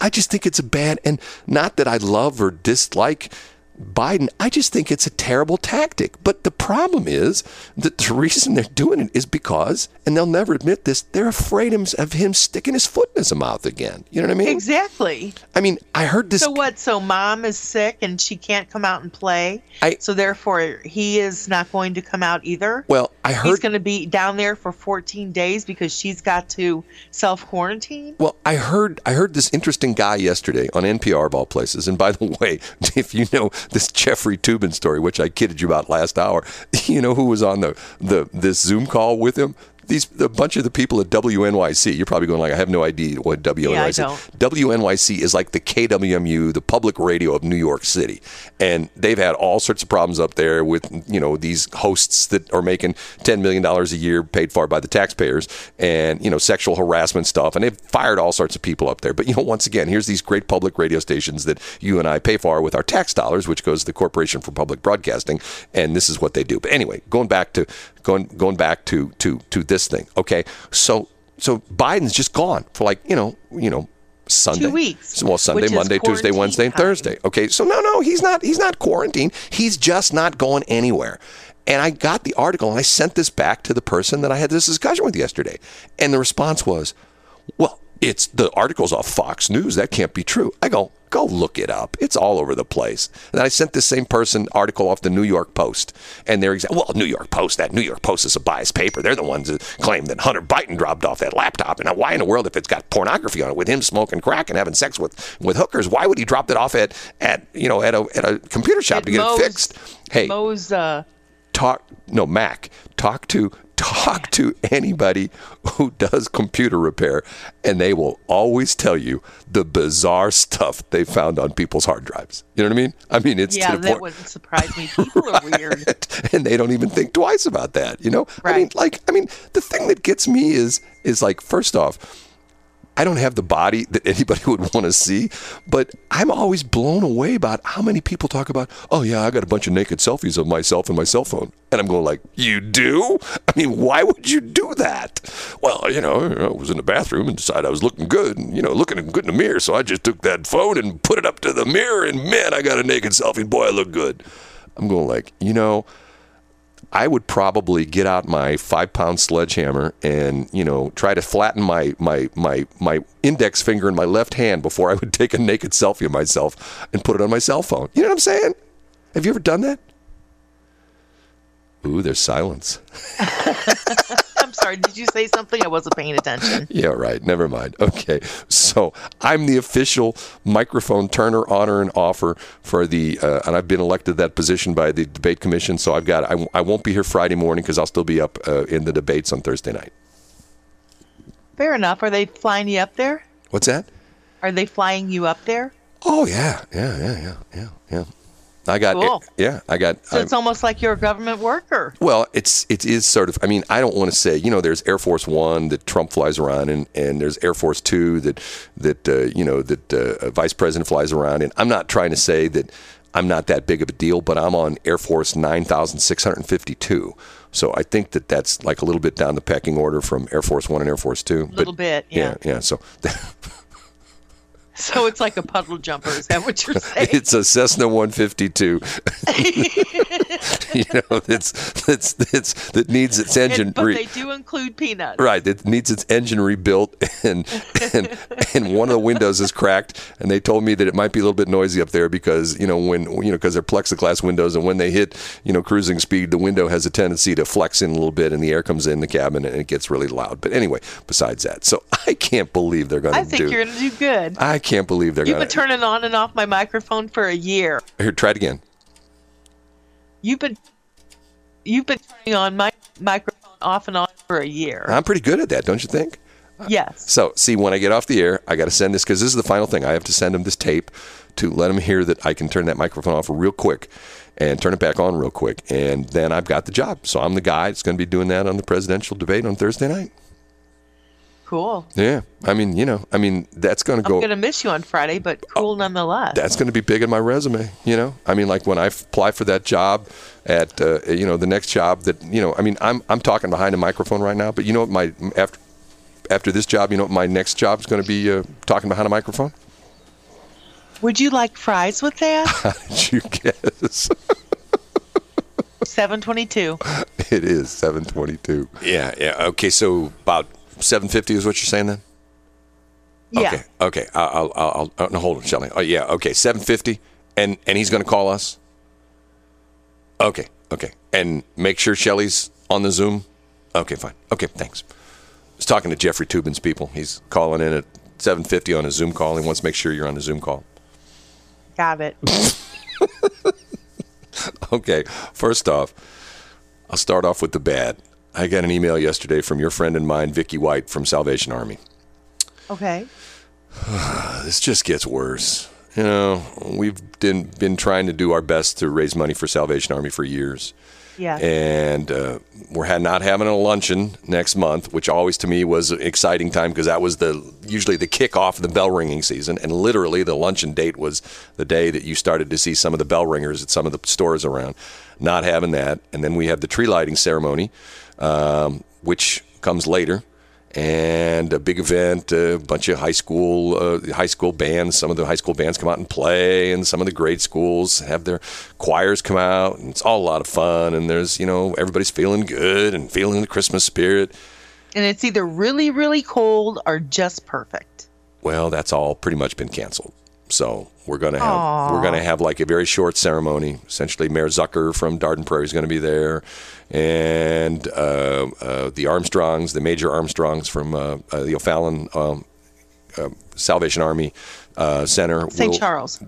I just think it's a bad, and not that I love or dislike Biden. I just think it's a terrible tactic. But the problem is that the reason they're doing it is because, and they'll never admit this, they're afraid of him sticking his foot in his mouth again. You know what I mean? exactly. I mean, I heard this. So what? So mom is sick and she can't come out and play. I- so therefore, he is not going to come out either. well, I heard He's going to be down there for 14 days because she's got to self quarantine. Well, I heard I heard this interesting guy yesterday on NPR of all places. And by the way, if you know this Jeffrey Toobin story, which I kidded you about last hour, you know who was on the, the this Zoom call with him? These a bunch of the people at WNYC. You're probably going like, I have no idea what WNYC. don't. WNYC is like the KWMU, the public radio of New York City, and they've had all sorts of problems up there with you know these hosts that are making ten million dollars a year, paid for by the taxpayers, and you know sexual harassment stuff, and they've fired all sorts of people up there. But you know, once again, here's these great public radio stations that you and I pay for with our tax dollars, which goes to the Corporation for Public Broadcasting, and this is what they do. But anyway, going back to going going back to to to this thing. Okay, so so Biden's just gone for like you know you know Sunday Two weeks, Well, Sunday, Monday, Tuesday, Wednesday, and time. Thursday. Okay, so no, no, he's not. He's not quarantined. He's just not going anywhere. And I got the article and I sent this back to the person that I had this discussion with yesterday, and the response was, "Well, it's the article's off Fox News. That can't be true." I go, "Go look it up. It's all over the place." And I sent this same person article off the New York Post, and they're exa- well, New York Post. That New York Post is a biased paper. They're the ones that claim that Hunter Biden dropped off that laptop. And now, why in the world, if it's got pornography on it, with him smoking crack and having sex with with hookers, why would he drop it off at at you know at a at a computer shop At to get Moe's- it fixed? Hey, Mo's uh, talk no Mac talk to talk to anybody who does computer repair and they will always tell you the bizarre stuff they found on people's hard drives you know what i mean i mean it's yeah, that wouldn't surprise me. People are weird. and they don't even think twice about that you know right. i mean like i mean the thing that gets me is is like first off I don't have the body that anybody would want to see, but I'm always blown away about how many people talk about, oh yeah, I got a bunch of naked selfies of myself and my cell phone. And I'm going like, you do? I mean, why would you do that? Well, you know, I was in the bathroom and decided I was looking good, and, you know, looking good in the mirror. So I just took that phone and put it up to the mirror, and man, I got a naked selfie. Boy, I look good. I'm going like, you know, I would probably get out my five pound sledgehammer and you know try to flatten my my my my index finger in my left hand before I would take a naked selfie of myself and put it on my cell phone. You know what I'm saying? Have you ever done that? Ooh, there's silence. Sorry. Did you say something? I wasn't paying attention. Yeah, right. Never mind. Okay. So I'm the official microphone turner, honor, and offer for the, uh, and I've been elected that position by the debate commission. So I've got, I, I won't be here Friday morning because I'll still be up uh, in the debates on Thursday night. Fair enough. Are they flying you up there? What's that? Are they flying you up there? Oh yeah, yeah, yeah, yeah, yeah, yeah. I got Cool. yeah, I got. So I'm- it's almost like you're a government worker. well, it's it is sort of. I mean, I don't want to say. You know, there's Air Force One that Trump flies around and, and there's Air Force Two that that uh, you know that uh, Vice President flies around and I'm not trying to say that I'm not that big of a deal, but I'm on Air Force 9652. So I think that that's like a little bit down the pecking order from Air Force One and Air Force Two. A little bit, yeah. yeah, yeah. So So it's like a puddle jumper. Is that what you're saying? It's a Cessna 152. you know, it's it's it's that needs its engine. And- but re- they do include peanuts. Right, it needs its engine rebuilt, and and and one of the windows is cracked. And they told me that it might be a little bit noisy up there because you know when you know because they're plexiglass windows, and when they hit you know cruising speed, the window has a tendency to flex in a little bit, and the air comes in the cabin, and it gets really loud. But anyway, besides that, so I can't believe they're going to. Do. I to think do. you're going to do good. I can't believe they're You've going been turning on and off my microphone for a year. here. Try it again. You've been you've been turning on my microphone off and on for a year. I'm pretty good at that, don't you think? yes. So, see, when I get off the air, I got to send this because this is the final thing. I have to send them this tape to let them hear that I can turn that microphone off real quick and turn it back on real quick. And then I've got the job. So I'm the guy that's going to be doing that on the presidential debate on Thursday night. Cool. Yeah. I mean, you know, I mean, that's going to go. I'm going to miss you on Friday, but cool nonetheless. That's going to be big in my resume, you know. I mean, like when I apply for that job at, uh, you know, the next job that, you know, I mean, I'm I'm talking behind a microphone right now, but you know what my after after this job, you know what my next job is going to be uh, talking behind a microphone. Would you like fries with that? How did you guess? 722. It is 722. Yeah, yeah. Okay, so about 750 is what you're saying then? Yeah. Okay, okay. I'll, I'll, I'll, I'll no, hold on, Shelly. Oh, yeah, okay, 750, and and he's going to call us. Okay, okay, and make sure Shelly's on the Zoom. Okay, fine. Okay, thanks. I was talking to Jeffrey Toobin's people. He's calling in at 750 on a Zoom call. He wants to make sure you're on the Zoom call. Got it. Okay, first off, I'll start off with the bad. I got an email yesterday from your friend and mine, Vicky White from Salvation Army. Okay. This just gets worse. You know, we've been, been trying to do our best to raise money for Salvation Army for years. Yeah. And uh, we're ha- not having a luncheon next month, which always to me was an exciting time because that was the usually the kickoff of the bell ringing season. And literally, the luncheon date was the day that you started to see some of the bell ringers at some of the stores around. Not having that, and then we have the tree lighting ceremony, um, which comes later and a big event. A bunch of high school uh, high school bands. Some of the high school bands come out and play, and some of the grade schools have their choirs come out, and it's all a lot of fun. And there's you know everybody's feeling good and feeling the Christmas spirit. and it's either really, really cold or just perfect. Well, that's all pretty much been canceled. So we're gonna have we're gonna have like a very short ceremony. Essentially, Mayor Zucker from Dardenne Prairie is going to be there, and uh, uh, the Armstrongs, the major Armstrongs from uh, uh, the O'Fallon um, uh, Salvation Army uh, Center. St. will- Charles.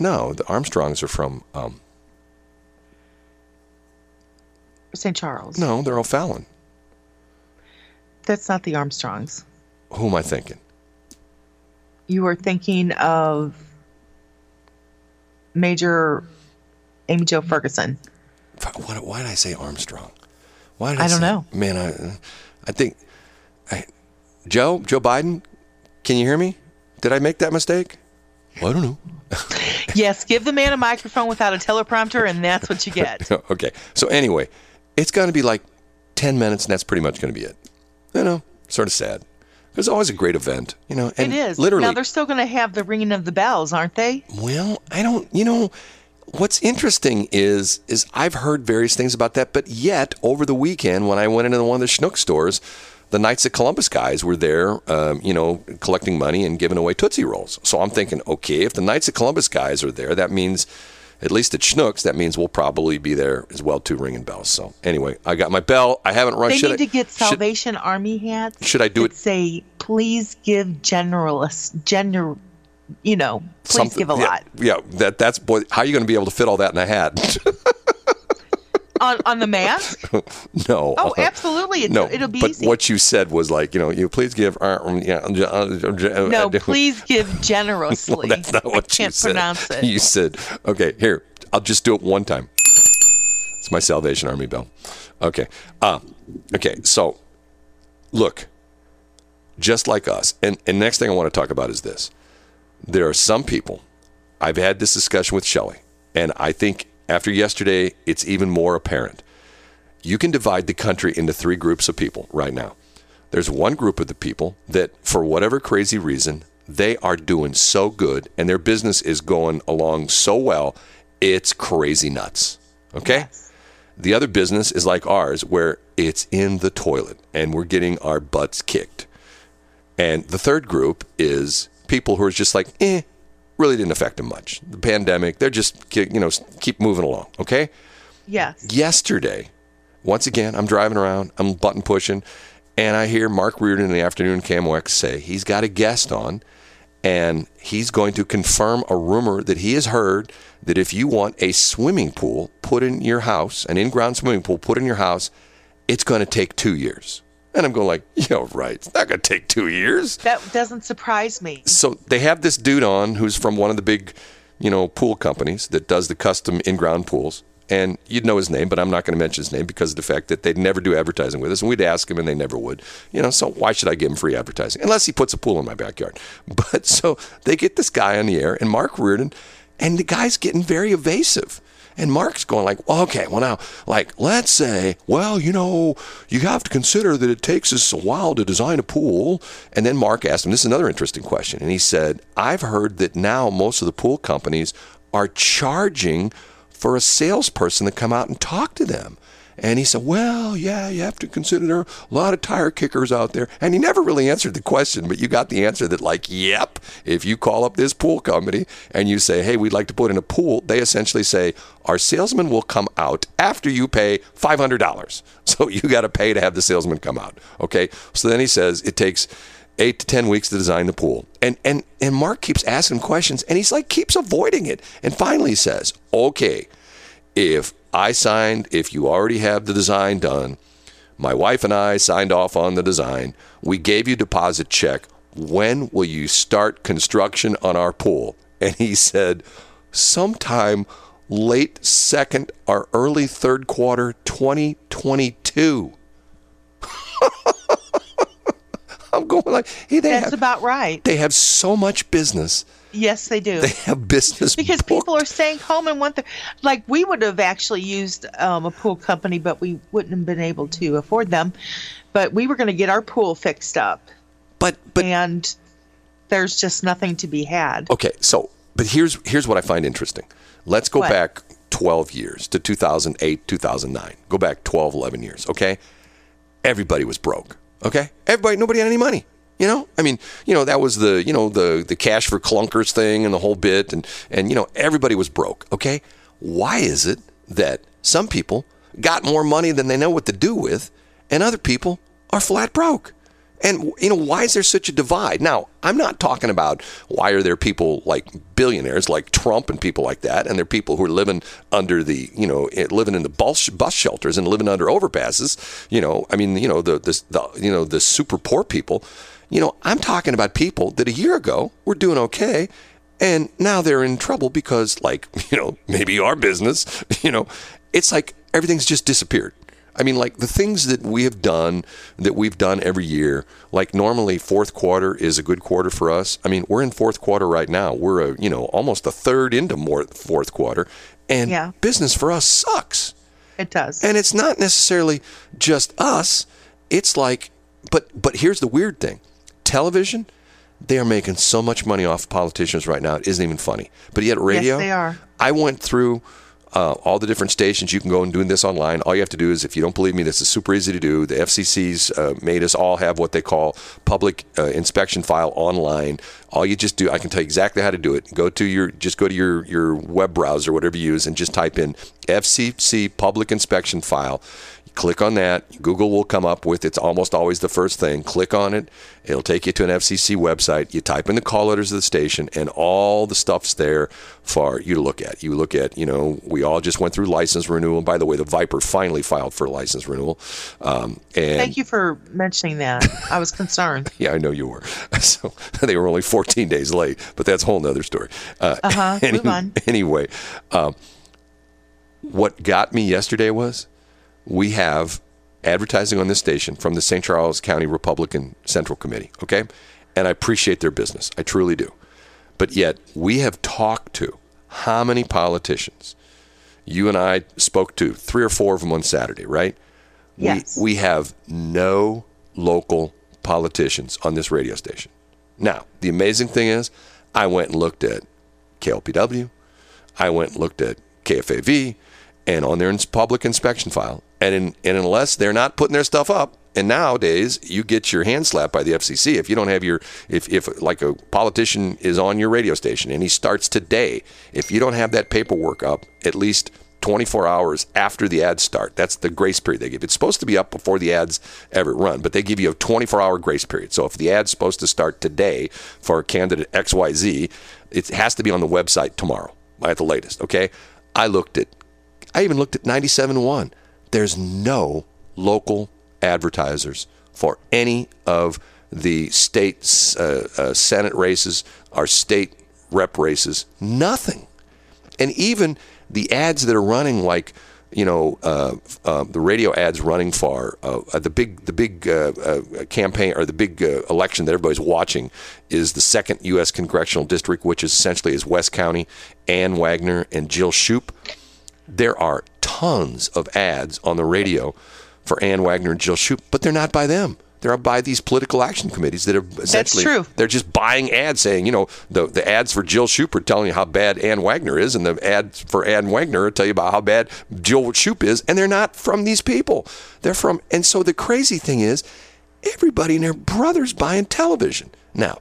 No, the Armstrongs are from. Um, St. Charles. no, they're O'Fallon. That's not the Armstrongs. Who am I thinking? You were thinking of Major Amy Jo Ferguson. What, why did I say Armstrong? Why did I, I don't say- know. Man, I, I think, I, Joe, Joe Biden, can you hear me? Did I make that mistake? Well, I don't know. Yes, give the man a microphone without a teleprompter, and that's what you get. okay. So anyway, it's going to be like 10 minutes, and that's pretty much going to be it. You know, sort of sad. It's always a great event, you know. And it is. Literally, Now they're still going to have the ringing of the bells, aren't they? Well, I don't. You know, what's interesting is is I've heard various things about that, but yet over the weekend when I went into one of the Schnucks stores, the Knights of Columbus guys were there, um, you know, collecting money and giving away Tootsie Rolls. So I'm thinking, okay, if the Knights of Columbus guys are there, that means. At least at Schnucks, that means we'll probably be there as well too, ringing bells. So anyway, I got my bell. I haven't run. They should need I, to get should- Salvation Army hats. should I do it- Say, please give generalist, gener, you know, please something- give a yeah, lot Yeah, that that's boy. How are you going to be able to fit all that in a hat? on on the mask. no. Oh, absolutely. It's, No, it'll be but easy. what you said was like, you know, you please give. Uh, um, yeah, uh, uh, no, uh, please give generously. Well, that's not what I can't you said. pronounce it. You said, okay, here, I'll just do it one time. It's my Salvation Army bell. Okay. Uh, okay, so look, just like us, and, and next thing I want to talk about is this. There are some people, I've had this discussion with Shelley, and I think after yesterday, it's even more apparent. You can divide the country into three groups of people right now. There's one group of the people that, for whatever crazy reason, They are doing so good and their business is going along so well. It's crazy nuts. Okay? The other business is like ours, where it's in the toilet and we're getting our butts kicked. And the third group is people who are just like, eh, really didn't affect them much. The pandemic, they're just, you know, keep moving along. Okay? Yes. Yesterday, once again, I'm driving around, I'm button pushing, and I hear Mark Reardon in the afternoon KMOX say he's got a guest on and he's going to confirm a rumor that he has heard that if you want a swimming pool put in your house, an in-ground swimming pool put in your house, it's going to take two years. And I'm going like, yeah, right. It's not going to take two years. That doesn't surprise me. So they have this dude on who's from one of the big, you know, pool companies that does the custom in-ground pools. And you'd know his name, but I'm not going to mention his name because of the fact that they'd never do advertising with us, and we'd ask him, and they never would. You know, so why should I give him free advertising unless he puts a pool in my backyard? But so they get this guy on the air, and Mark Reardon, and the guy's getting very evasive. And Mark's going like, well, okay, well now, like, let's say, well, you know, you have to consider that it takes us a while to design a pool. And then Mark asked him, this is another interesting question. And he said, I've heard that now most of the pool companies are charging for a salesperson to come out and talk to them. And he said, Well, yeah, you have to consider there are a lot of tire kickers out there. And he never really answered the question, but you got the answer that, like, yep, if you call up this pool company and you say, Hey, we'd like to put in a pool, they essentially say, Our salesman will come out after you pay $500. So you got to pay to have the salesman come out. Okay. So then he says, It takes eight to ten weeks to design the pool. And and and Mark keeps asking questions and he's like keeps avoiding it. And finally says, Okay, if I signed, if you already have the design done, my wife and I signed off on the design, we gave you deposit check. When will you start construction on our pool? And he said, sometime late second or early third quarter 2022. I'm going like, hey, they That's have, about right. they have so much business. Yes, they do. They have business because booked. people are staying home and want the like we would have actually used um, a pool company but we wouldn't have been able to afford them but we were going to get our pool fixed up but but and there's just nothing to be had Okay, so but here's here's what I find interesting. Let's go What? back 12 years to 2008, 2009. Go back 12, 11 years, okay? Everybody was broke, okay? Everybody nobody had any money. You know? I mean, you know, that was the, you know, the the cash for clunkers thing and the whole bit and and you know, everybody was broke, okay? Why is it that some people got more money than they know what to do with and other people are flat broke? And you know, why is there such a divide? Now, I'm not talking about why are there people like billionaires like Trump and people like that, and there are people who are living under the, you know, eh, living in the bus, shelters and living under overpasses. You know, I mean, you know, the, the the you know the super poor people. You know, I'm talking about people that a year ago were doing okay, and now they're in trouble because, like, you know, maybe our business, you know, it's like everything's just disappeared. I mean, like the things that we have done, that we've done every year, like normally fourth quarter is a good quarter for us. I mean, we're in fourth quarter right now. We're a, you know, almost a third into more fourth quarter. And Yeah. business for us sucks. it does And it's not necessarily just us. It's like, but but here's the weird thing: television, they are making so much money off politicians right now. It isn't even funny. But yet radio, yes, they are. I went through. Uh, all the different stations you can go and do this online. All you have to do is, if you don't believe me, this is super easy to do. The FCC's uh, made us all have what they call public uh, inspection file online. All you just do, I can tell you exactly how to do it. Go to your, just go to your your web browser, whatever you use, and just type in FCC public inspection file. Click on that. Google will come up with it's almost always the first thing. Click on it. It'll take you to an FCC website. You type in the call letters of the station, and all the stuff's there for you to look at. You look at, you know, we all just went through license renewal. By the way, the Viper finally filed for license renewal. Um, and thank you for mentioning that i was concerned yeah, I know you were. So they were only 14 days late, but that's a whole nother story. Uh, Uh-huh. Move on. Anyway, um, what got me yesterday was we have advertising on this station from the St. Charles County Republican Central Committee, okay? And I appreciate their business. I truly do. But yet, we have talked to how many politicians? You and I spoke to three or four of them on Saturday, right? Yes. We, we have no local politicians on this radio station. Now, the amazing thing is, I went and looked at KLPW, I went and looked at KFAV, and on their public inspection file, and, in, and unless they're not putting their stuff up, and nowadays you get your hand slapped by the FCC if you don't have your if if like a politician is on your radio station and he starts today, if you don't have that paperwork up at least 24 hours after the ads start. That's the grace period they give. It's supposed to be up before the ads ever run, but they give you a 24 hour grace period. So if the ad's supposed to start today for candidate XYZ, it has to be on the website tomorrow at the latest. Okay. I looked at, I even looked at 97.1. There's no local advertisers for any of the state uh, uh, Senate races, our state rep races. Nothing. And even the ads that are running, like you know, uh, uh, the radio ads running for uh, the big the big uh, uh, campaign or the big uh, election that everybody's watching is the second U.S. congressional district, which is essentially is West County. Ann Wagner and Jill Schupp. There are tons of ads on the radio for Ann Wagner and Jill Schupp, but they're not by them. They're by these political action committees that are essentially true. they're just buying ads saying, you know, the, the ads for Jill Schupp are telling you how bad Ann Wagner is, and the ads for Ann Wagner tell you about how bad Jill Schupp is, and they're not from these people. They're from, and so the crazy thing is, everybody and their brothers buying television. Now,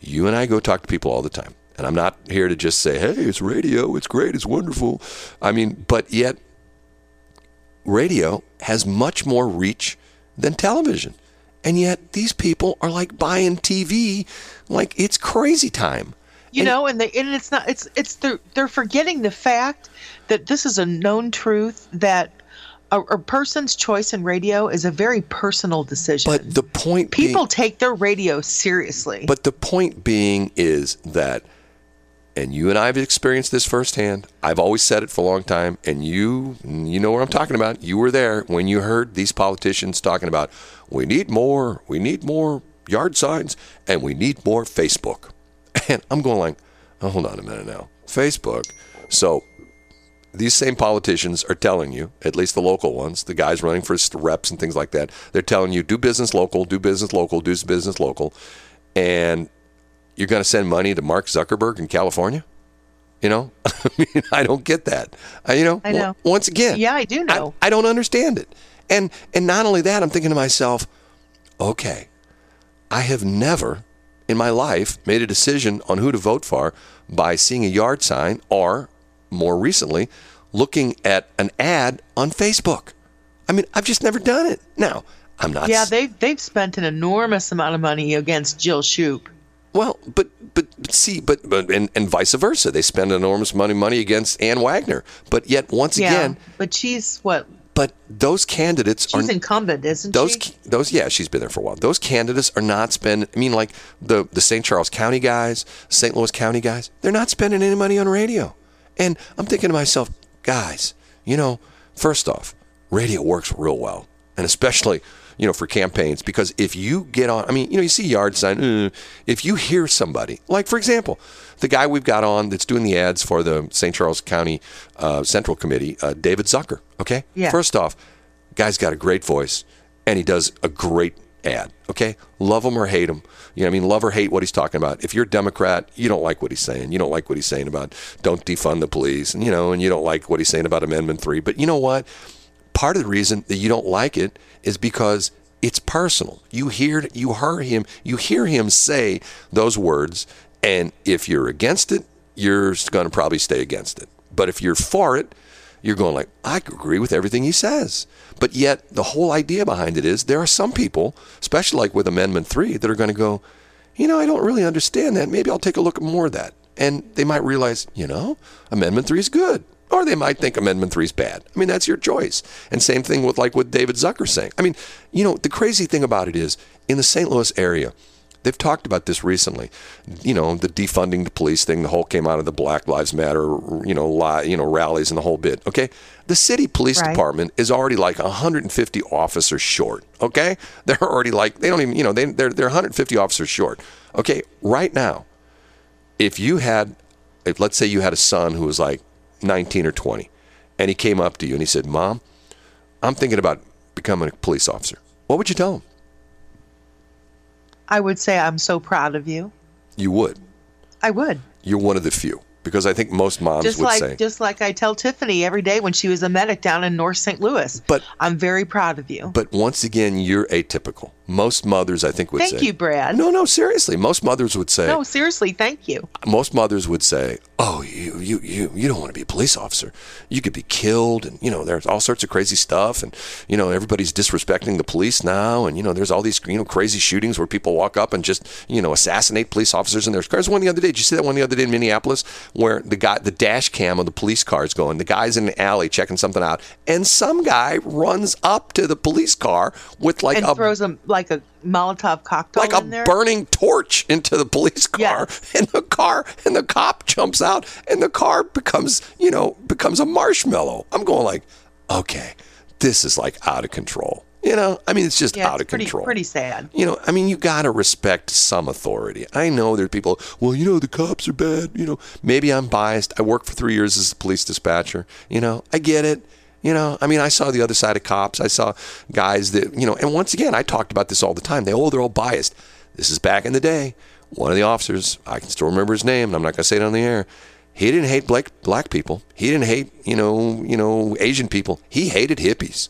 you and I go talk to people all the time, and I'm not here to just say, hey, it's radio, it's great, it's wonderful. I mean, but yet, radio has much more reach than television. And yet these people are like buying TV like it's crazy time. You And- know, and they and it's not it's it's they're they're forgetting the fact that this is a known truth that a, a person's choice in radio is a very personal decision. But the point people being, take their radio seriously. but the point being is that and you and I have experienced this firsthand. I've always said it for a long time, and you you know what I'm talking about. You were there when you heard these politicians talking about we need more, we need more yard signs, and we need more Facebook. And I'm going like, oh, hold on a minute now, Facebook. So these same politicians are telling you, at least the local ones, the guys running for reps and things like that, they're telling you do business local, do business local, do business local, and you're going to send money to Mark Zuckerberg in California. You know, I mean, I don't get that. I, you know, I know. once again, Yeah, I do know. I, don't understand it, and and not only that, I'm thinking to myself, okay, I have never in my life made a decision on who to vote for by seeing a yard sign or, more recently, looking at an ad on Facebook. I mean, I've just never done it. Now, I'm not. yeah, they've they've spent an enormous amount of money against Jill Schupp. Well, but but, but see, but but and, and vice versa. They spend enormous money money against Ann Wagner, but yet once Yeah, again, but she's what? but those candidates She's are incumbent, isn't those she? those yeah she's been there for a while those candidates are not spending i mean like the the st charles county guys st louis county guys they're not spending any money on radio and i'm thinking to myself guys you know first off radio works real well and especially you know for campaigns because if you get on i mean you know you see yard sign uh, if you hear somebody like for example the guy we've got on that's doing the ads for the st charles county uh, central committee uh, david zucker okay Yeah. first off Guy's got a great voice, and he does a great ad. Okay, love him or hate him. You know, I mean, love or hate what he's talking about. If you're a Democrat, you don't like what he's saying. You don't like what he's saying about don't defund the police, and you know, and you don't like what he's saying about Amendment Three. But you know what? Part of the reason that you don't like it is because it's personal. You hear, you hear him, you hear him say those words, and if you're against it, you're going to probably stay against it. But if you're for it, you're going like, I agree with everything he says. But yet, the whole idea behind it is there are some people, especially like with Amendment 3, that are going to go, you know, I don't really understand that. Maybe I'll take a look at more of that. And they might realize, you know, Amendment 3 is good. Or they might think Amendment 3 is bad. I mean, that's your choice. And same thing with like what David Zucker saying. I mean, you know, the crazy thing about it is in the St. Louis area, They've talked about this recently. You know, the defunding the police thing. The whole came out of the Black Lives Matter, you know, li- you know, rallies and the whole bit. Okay, the city police Right. department is already like 150 officers short. Okay, they're already like they don't even, you know, they they're they're 150 officers short. Okay, right now, if you had, if let's say you had a son who was like 19 or 20, and he came up to you and he said, "Mom, I'm thinking about becoming a police officer," what would you tell him? I would say I'm so proud of you. You would. I would. You're one of the few because I think most moms Just would like say. just like I tell Tiffany every day when she was a medic down in North St. Louis. But- I'm very proud of you. but once again, you're atypical. Most mothers, I think, would Thank say. Thank you, Brad. No, no, seriously. Most mothers would say. No, seriously, thank you. most mothers would say, "Oh, you you you you don't want to be a police officer. You could be killed, and you know there's all sorts of crazy stuff, and you know everybody's disrespecting the police now, and you know there's all these you know crazy shootings where people walk up and just you know assassinate police officers in their cars. One the other day, did you see that one the other day in Minneapolis where the guy the dash cam of the police car is going, the guy's in the alley checking something out, and some guy runs up to the police car with like And a throws a like a Molotov cocktail like a there. burning torch into the police car. Yes. and the car and the cop jumps out and the car becomes you know becomes a marshmallow. I'm going like okay this is like out of control you know i mean it's just yeah, out it's of pretty control pretty sad. you know, I mean, you got to respect some authority. I know there are people, well, you know, the cops are bad. You know, maybe I'm biased. I worked for three years as a police dispatcher. You know, I get it. You know, I mean, I saw the other side of cops. I saw guys that, you know, and once again, I talked about this all the time. They, oh, they're all biased. This is back in the day. One of the officers, I can still remember his name, and I'm not going to say it on the air. He didn't hate black black people. He didn't hate you know you know Asian people. He hated hippies.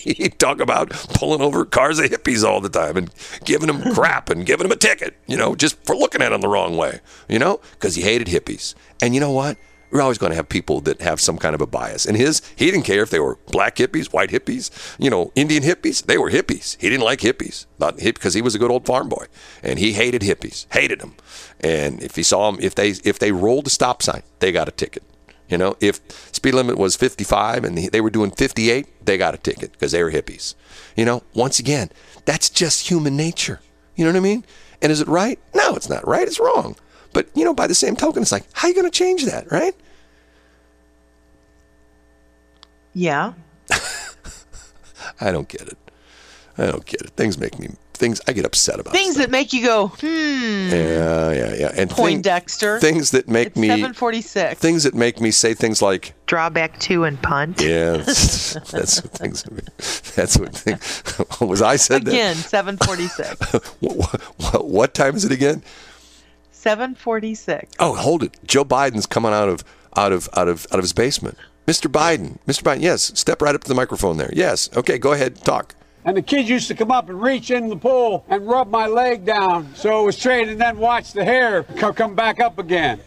He'd talk about pulling over cars of hippies all the time and giving them crap and giving them a ticket. You know, just for looking at them the wrong way. You know, because he hated hippies. And you know what? We're always going to have people that have some kind of a bias. And his, he didn't care if they were black hippies, white hippies, you know, Indian hippies. They were hippies. He didn't like hippies, because he was a good old farm boy, and he hated hippies, hated them. And if he saw them, if they if they rolled a stop sign, they got a ticket. You know, if speed limit was 55 and they were doing 58, they got a ticket because they were hippies. You know, once again, that's just human nature. You know what I mean? And is it right? No, it's not right. It's wrong. But you know, by the same token, it's like, how are you going to change that, right? Yeah. I don't get it. I don't get it. Things make me things. I get upset about Things stuff. that make you go, hmm, Yeah, yeah, yeah. And thing- Poindexter. things that make It's me 746. things that make me say things like, Drawback two and punt. yeah, that's, that's what things. That's what things. Was I said Again, 746. What, what, what time is it again? 746. Oh, hold it. Joe Biden's coming out of out of out of out of his basement. Mr. Biden, Mr. Biden, yes, step right up to the microphone there. Yes, okay, go ahead, talk. And the kids used to come up and reach in the pool and rub my leg down so it was straight and then watch the hair co- come back up again.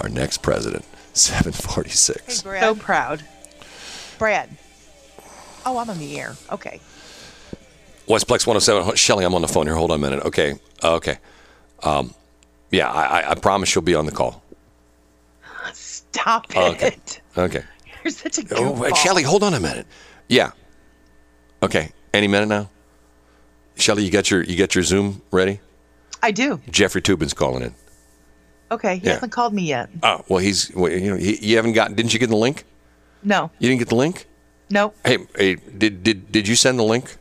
Our next president, 746. So proud. Brad. Oh, I'm on the air. Okay. Westplex 107. Shelly, I'm on the phone here. Hold on a minute. Okay. Okay. Um, yeah, I, I- promise you'll be on the call. Stop Oh, okay. it. Okay. You're such a Oh, goofball. wait, Shelly, hold on a minute. Yeah. Okay. Any minute now. Shelly, you got your you got your Zoom ready? I do. Jeffrey Toobin's calling in. Okay. He Yeah. hasn't called me yet. Oh, well, he's well, you know he, you haven't gotten. Didn't you get the link? No. You didn't get the link. Nope. Hey, hey did did did you send the link?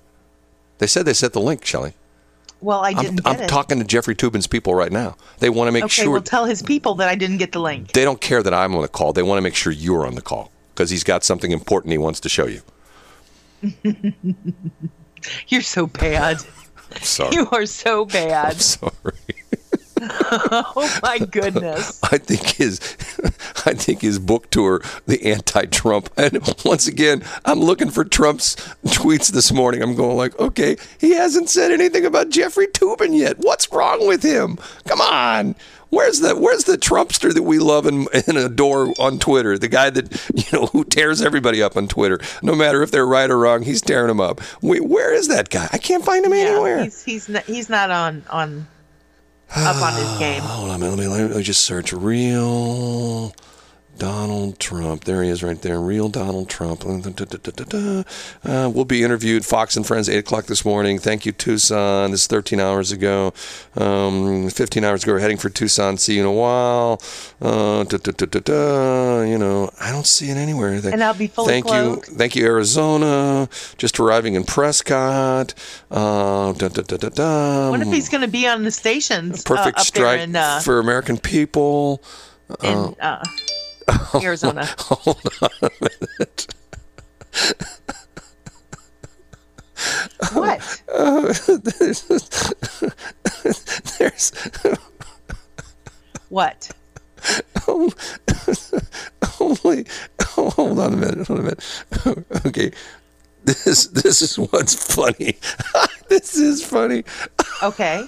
They said they sent the link, Shelly. Well, I I'm, didn't get I'm it. talking to Jeffrey Toobin's people right now. They want to make sure okay, sure well, tell his people that I didn't get the link. they don't care that I'm on the call. They want to make sure you're on the call because he's got something important he wants to show you. You're so bad. I'm sorry. You are so bad. I'm sorry. Oh my goodness. I think his, I think his book tour, the anti-Trump, and once again, I'm looking for Trump's tweets this morning. I'm going like, okay, he hasn't said anything about Jeffrey Toobin yet. What's wrong with him? Come on. Where's the Where's the Trumpster that we love and, and adore on Twitter? The guy that you know who tears everybody up on Twitter, no matter if they're right or wrong, he's tearing them up. Wait, where is that guy? I can't find him anywhere. Yeah, he's he's not, he's not on on up on his game. Hold on, let me, let me just search real Donald Trump. There he is right there. Real Donald Trump. Uh, we'll be interviewed. Fox and Friends, 8 o'clock this morning. Thank you, Tucson. This is 13 hours ago. Um, 15 hours ago. We're heading for Tucson. See you in a while. Uh. You know, I don't see it anywhere. And I'll be fully Thank clothed. you. Thank you, Arizona. Just arriving in Prescott. Uh, da, da, da, da, da. What if he's going to be on the stations uh, Perfect strike in, uh, for American people. in uh, Arizona. Hold on a minute. What? Uh, there's, there's. What? Oh, only, oh, hold on a minute. Hold on a minute. Okay. This this is what's funny. this is funny. Okay.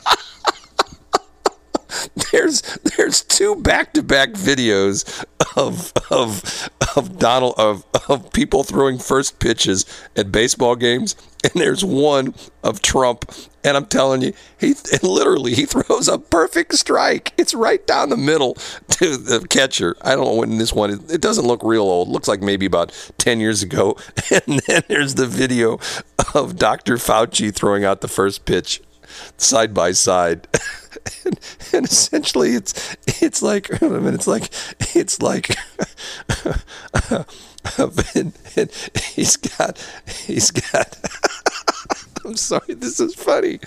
There's there's two back to back videos of of of Donald of of people throwing first pitches at baseball games, and there's one of Trump. And I'm telling you, he literally he throws a perfect strike. It's right down the middle to the catcher. I don't know when this one. It doesn't look real old. It looks like maybe about ten years ago. And then there's the video of Dr. Fauci throwing out the first pitch side by side. And, and essentially it's it's like I mean it's like it's like and, and he's got he's got I'm sorry this is funny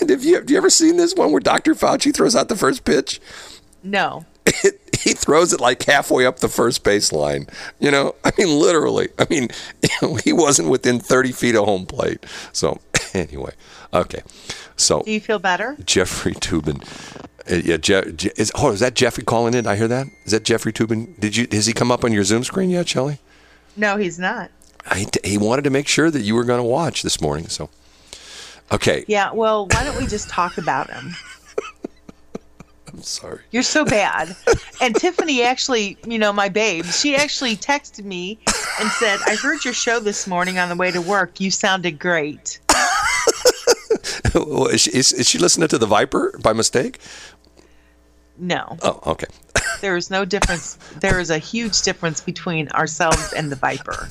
and have you have you ever seen this one where Dr. Fauci throws out the first pitch No. it, he throws it like halfway up the first baseline. You know, I mean, literally. I mean, he wasn't within 30 feet of home plate. So, anyway, okay. So, Do you feel better? Jeffrey Toobin. Uh, yeah, Je- Je- is, oh, is that Jeffrey calling in? I hear that. Is that Jeffrey Toobin? Did you? Has he come up on your Zoom screen yet, Shelley? No, he's not. I, he wanted to make sure that you were going to watch this morning. So, okay. Yeah, well, why don't we just talk about him? I'm sorry. You're so bad. And Tiffany actually, you know, my babe, she actually texted me and said, I heard your show this morning on the way to work. You sounded great. is, she, is, is she listening to the Viper by mistake? No, Oh, okay. there is no difference. There is a huge difference between ourselves and the Viper.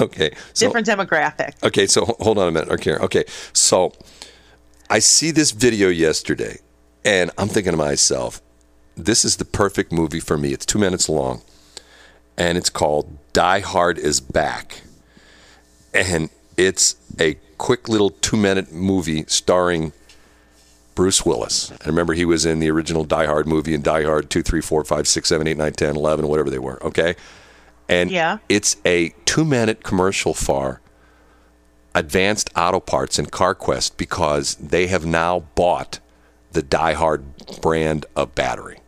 Okay. So, Different demographic. Okay, so hold on a minute. Okay, okay. So I see this video yesterday, and I'm thinking to myself, this is the perfect movie for me. It's two minutes long, and it's called Die Hard is Back. And it's a quick little two minute movie starring Bruce Willis. I remember he was in the original Die Hard movie and Die Hard 2, 3, 4, 5, 6, 7, 8, 9, 10, 11, whatever they were. Okay. And Yeah. it's a two minute commercial for Advanced Auto Parts and CarQuest because they have now bought the Die Hard brand of battery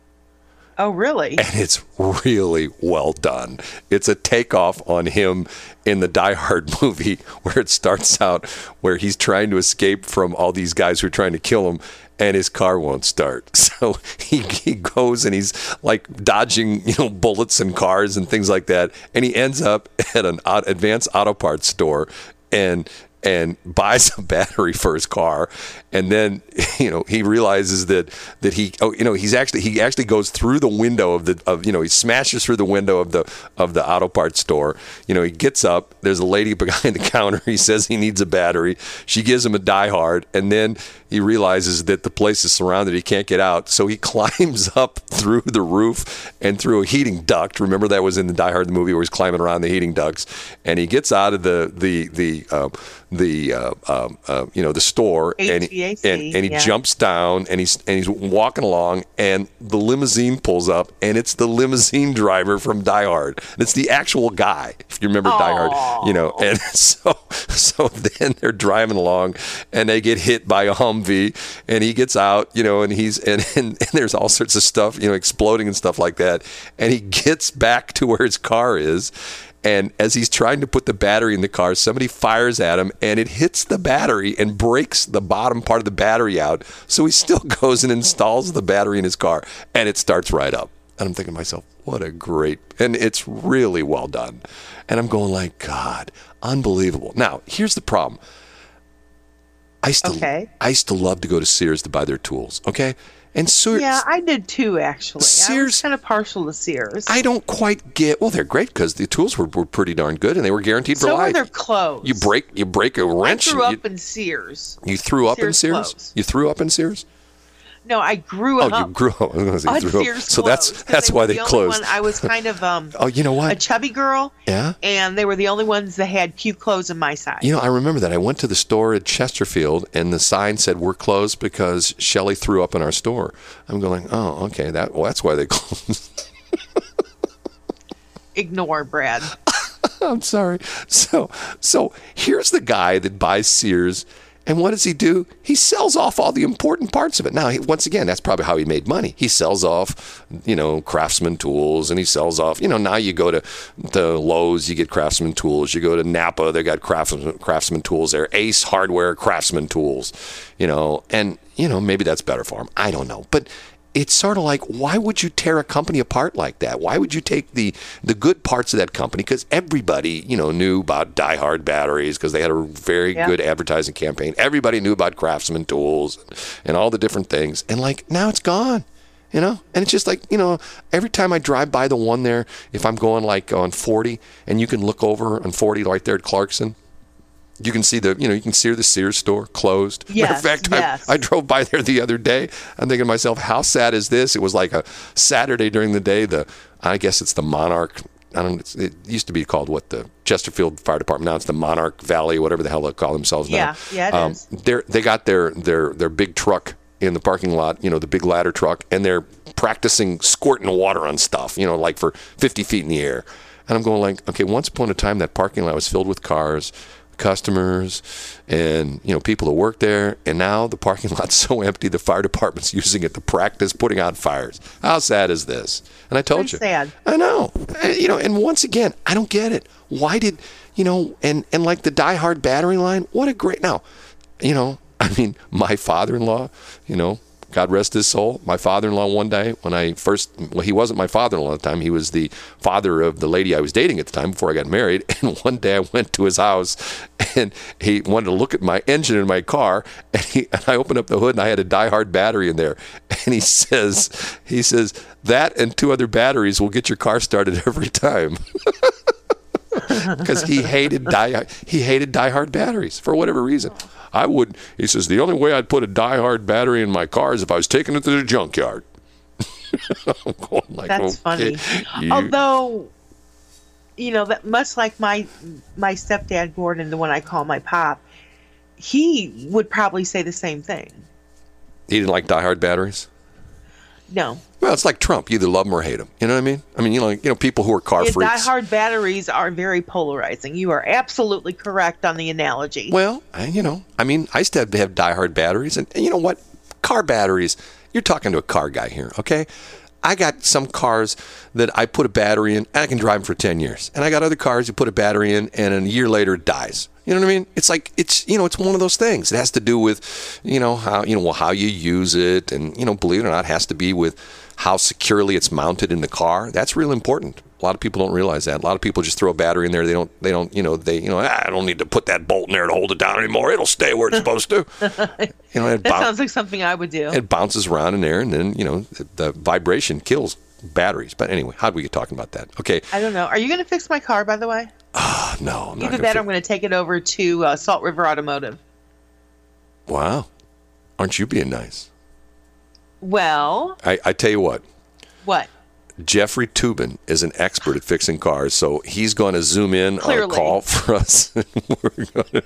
Oh, really? and it's really well done. It's a takeoff on him in the Die Hard movie where it starts out where he's trying to escape from all these guys who are trying to kill him and his car won't start. So he, he goes and he's like dodging, you know, bullets and cars and things like that and he ends up at an advanced auto parts store and and buys a battery for his car and then you know he realizes that that he oh you know he's actually he actually goes through the window of the of you know he smashes through the window of the of the auto parts store. You know he gets up there's a lady behind the counter he says he needs a battery. She gives him a die hard and then he realizes that the place is surrounded he can't get out. So he climbs up through the roof and through a heating duct. Remember that was in the die hard the movie where he's climbing around the heating ducts? And he gets out of the the the uh, the uh, um, uh, you know the store and he, And, and he yeah. jumps down and he's and he's walking along and the limousine pulls up and it's the limousine driver from Die Hard. And it's the actual guy, if you remember Die Hard, you know. And so so then they're driving along and they get hit by a Humvee and he gets out, you know, and he's and, and, and there's all sorts of stuff, you know, exploding and stuff like that. And he gets back to where his car is. And as he's trying to put the battery in the car, somebody fires at him and it hits the battery and breaks the bottom part of the battery out. So he still goes and installs the battery in his car and it starts right up. And I'm thinking to myself, what a great, and it's really well done. And I'm going like, God, unbelievable. Now, here's the problem. I used to, Okay. I used to love to go to Sears to buy their tools. Okay. And Sears, Yeah, I did too, actually. I Sears- was kind of partial to Sears. I don't quite get. Well, they're great because the tools were, were pretty darn good and they were guaranteed for so life. their clothes. You break you break a I wrench. grew and up in Sears. you, you threw up in Sears Sears. clothes. You threw up in Sears. No, I grew Oh, up. you grew up. I was gonna say on Sears up. So that's that's why they the closed. I was kind of um, Oh, you know what? a chubby girl, Yeah. and they were the only ones that had cute clothes in my size. You know, I remember that. I went to the store at Chesterfield, and the sign said we're closed because Shelly threw up in our store. I'm going, oh, okay. That well, that's why they closed. Ignore Brad. I'm sorry. So, so here's the guy that buys Sears, And what does he do? He sells off all the important parts of it. Now, once again, that's probably how he made money. He sells off, you know, craftsman tools and he sells off, you know, now you go to the Lowe's, you get craftsman tools. You go to Napa, they got craftsman, craftsman tools there. Ace Hardware, craftsman tools, you know, and, you know, maybe that's better for him. I don't know. But it's sort of like why would you tear a company apart like that? Why would you take the the good parts of that company? Because everybody you know knew about die hard batteries because they had a very Yeah. good advertising campaign. Everybody knew about craftsman tools and all the different things. And like now it's gone you know? And it's just like you know every time i drive by the one there if i'm going like on 40 and you can look over on 40 right there at clarkson you can see the, you know, you can see the Sears store closed. Matter Yes, of fact, yes. I, I drove by there the other day. I'm thinking to myself, how sad is this? It was like a Saturday during the day. The, I guess it's the Monarch. I don't. It's, it used to be called what the Chesterfield Fire Department. Now it's the Monarch Valley, whatever the hell they call themselves now. Yeah, yeah, um. They got their their their big truck in the parking lot. You know, the big ladder truck, and they're practicing squirting water on stuff. You know, like for 50 feet in the air. And I'm going like, okay, once upon a time that parking lot was filled with cars, customers, and you know people that work there. And now the parking lot's so empty, the fire department's using it to practice putting out fires. How sad is this? And I told Very you, sad. I know, you know. And once again, I don't get it. Why did you know? And and like the Die Hard battery line. What a great now, you know. I mean, my father-in-law, you know, God rest his soul. My father-in-law one day when I first, well, he wasn't my father-in-law at the time. He was the father of the lady I was dating at the time before I got married. And one day I went to his house, and he wanted to look at my engine in my car. And, he, and I opened up the hood, and I had a die-hard battery in there. And he says, he says that and two other batteries will get your car started every time. because he hated die he hated diehard batteries for whatever reason. I would. He says the only way I'd put a diehard battery in my car is if I was taking it to the junkyard. I'm going like, That's okay, funny. you- Although, you know, that much like my my stepdad Gordon, the one I call my pop, he would probably say the same thing. he didn't like diehard batteries. No, Well, it's like Trump. You either love him or hate him. You know what I mean? I mean, you know, you know, people who are car yeah, freaks. diehard batteries are very polarizing. You are absolutely correct on the analogy. Well, I, you know, I mean, I used to have, have diehard batteries, and, and you know what? Car batteries. You're talking to a car guy here, okay? I got some cars that I put a battery in, and I can drive them for ten years, and I got other cars you put a battery in, and a year later it dies. You know what I mean? It's like it's you know it's one of those things. It has to do with you know how you know well, how you use it, and you know believe it or not, it has to be with how securely it's mounted in the car. That's real important. A lot of people don't realize that. A lot of people just throw a battery in there. They don't. They don't. You know. They. You know. "Ah, I don't need to put that bolt in there to hold it down anymore. It'll stay where it's supposed to. You know. It, that boun- sounds like something I would do. it bounces around in there, and then you know the, the vibration kills batteries. But anyway, how would we get talking about that? Okay. I don't know. Are you going to fix my car, by the way? Ah, no. I'm Either that, fi- or I'm going to take it over to uh, Salt River Automotive. Wow. Aren't you being nice? Well, I, I tell you what. what? Jeffrey Toobin is an expert at fixing cars, so he's going to zoom in on a call for us. and We're going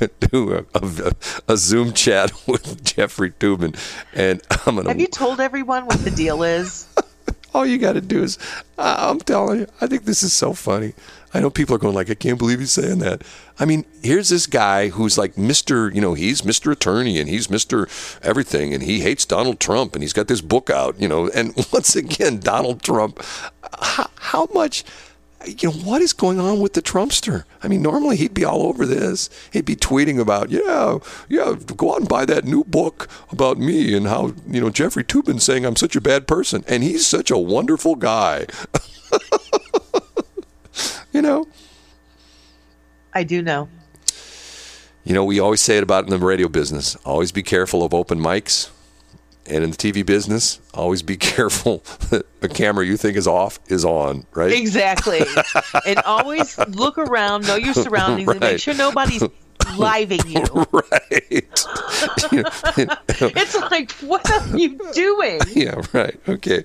to do a, a, a Zoom chat with Jeffrey Toobin, and I'm going to. Have you told everyone what the deal is? All you got to do is, I- I'm telling you, I think this is so funny. I know people are going like, I can't believe he's saying that. I mean, here's this guy who's like Mr. You know, he's Mr. Attorney and he's Mr. Everything, and he hates Donald Trump, and he's got this book out. You know, and once again, Donald Trump. How, how much? You know what is going on with the Trumpster? I mean, normally he'd be all over this. He'd be tweeting about, yeah, yeah, go out and buy that new book about me and how you know Jeffrey Toobin's saying I'm such a bad person, and he's such a wonderful guy. you know, I do know. You know, we always say it about in the radio business. Always be careful of open mics. And in the TV business, always be careful that a camera you think is off is on, right? Exactly. and always look around, know your surroundings, and make sure nobody's living you. right. You know, It's like, what are you doing? yeah, right. Okay.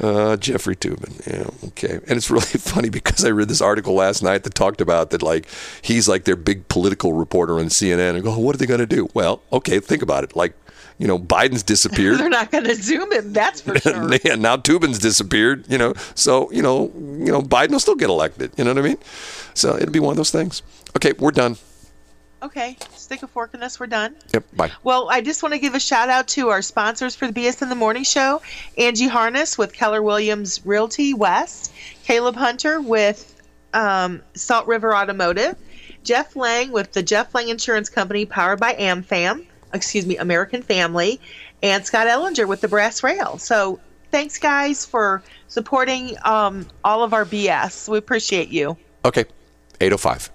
Uh, Jeffrey Toobin. Yeah, okay. And it's really funny because I read this article last night that talked about that, like, he's like their big political reporter on CNN. And go, what are they going to do? Well, okay, think about it. Like, you know, Biden's disappeared. They're not going to zoom him, that's for sure. yeah, now Toobin's disappeared, you know. So, you know, you know, Biden will still get elected. You know what I mean? So it'll be one of those things. Okay, we're done. Okay, stick a fork in this. We're done. Yep. Bye. Well, I just want to give a shout out to our sponsors for the BS in the Morning Show Angie Harness with Keller Williams Realty West, Caleb Hunter with um, Salt River Automotive, Jeff Lang with the Jeff Lang Insurance Company powered by AmFam, excuse me, American Family, and Scott Ellinger with the Brass Rail. So thanks, guys, for supporting um, all of our BS. We appreciate you. Okay. 805.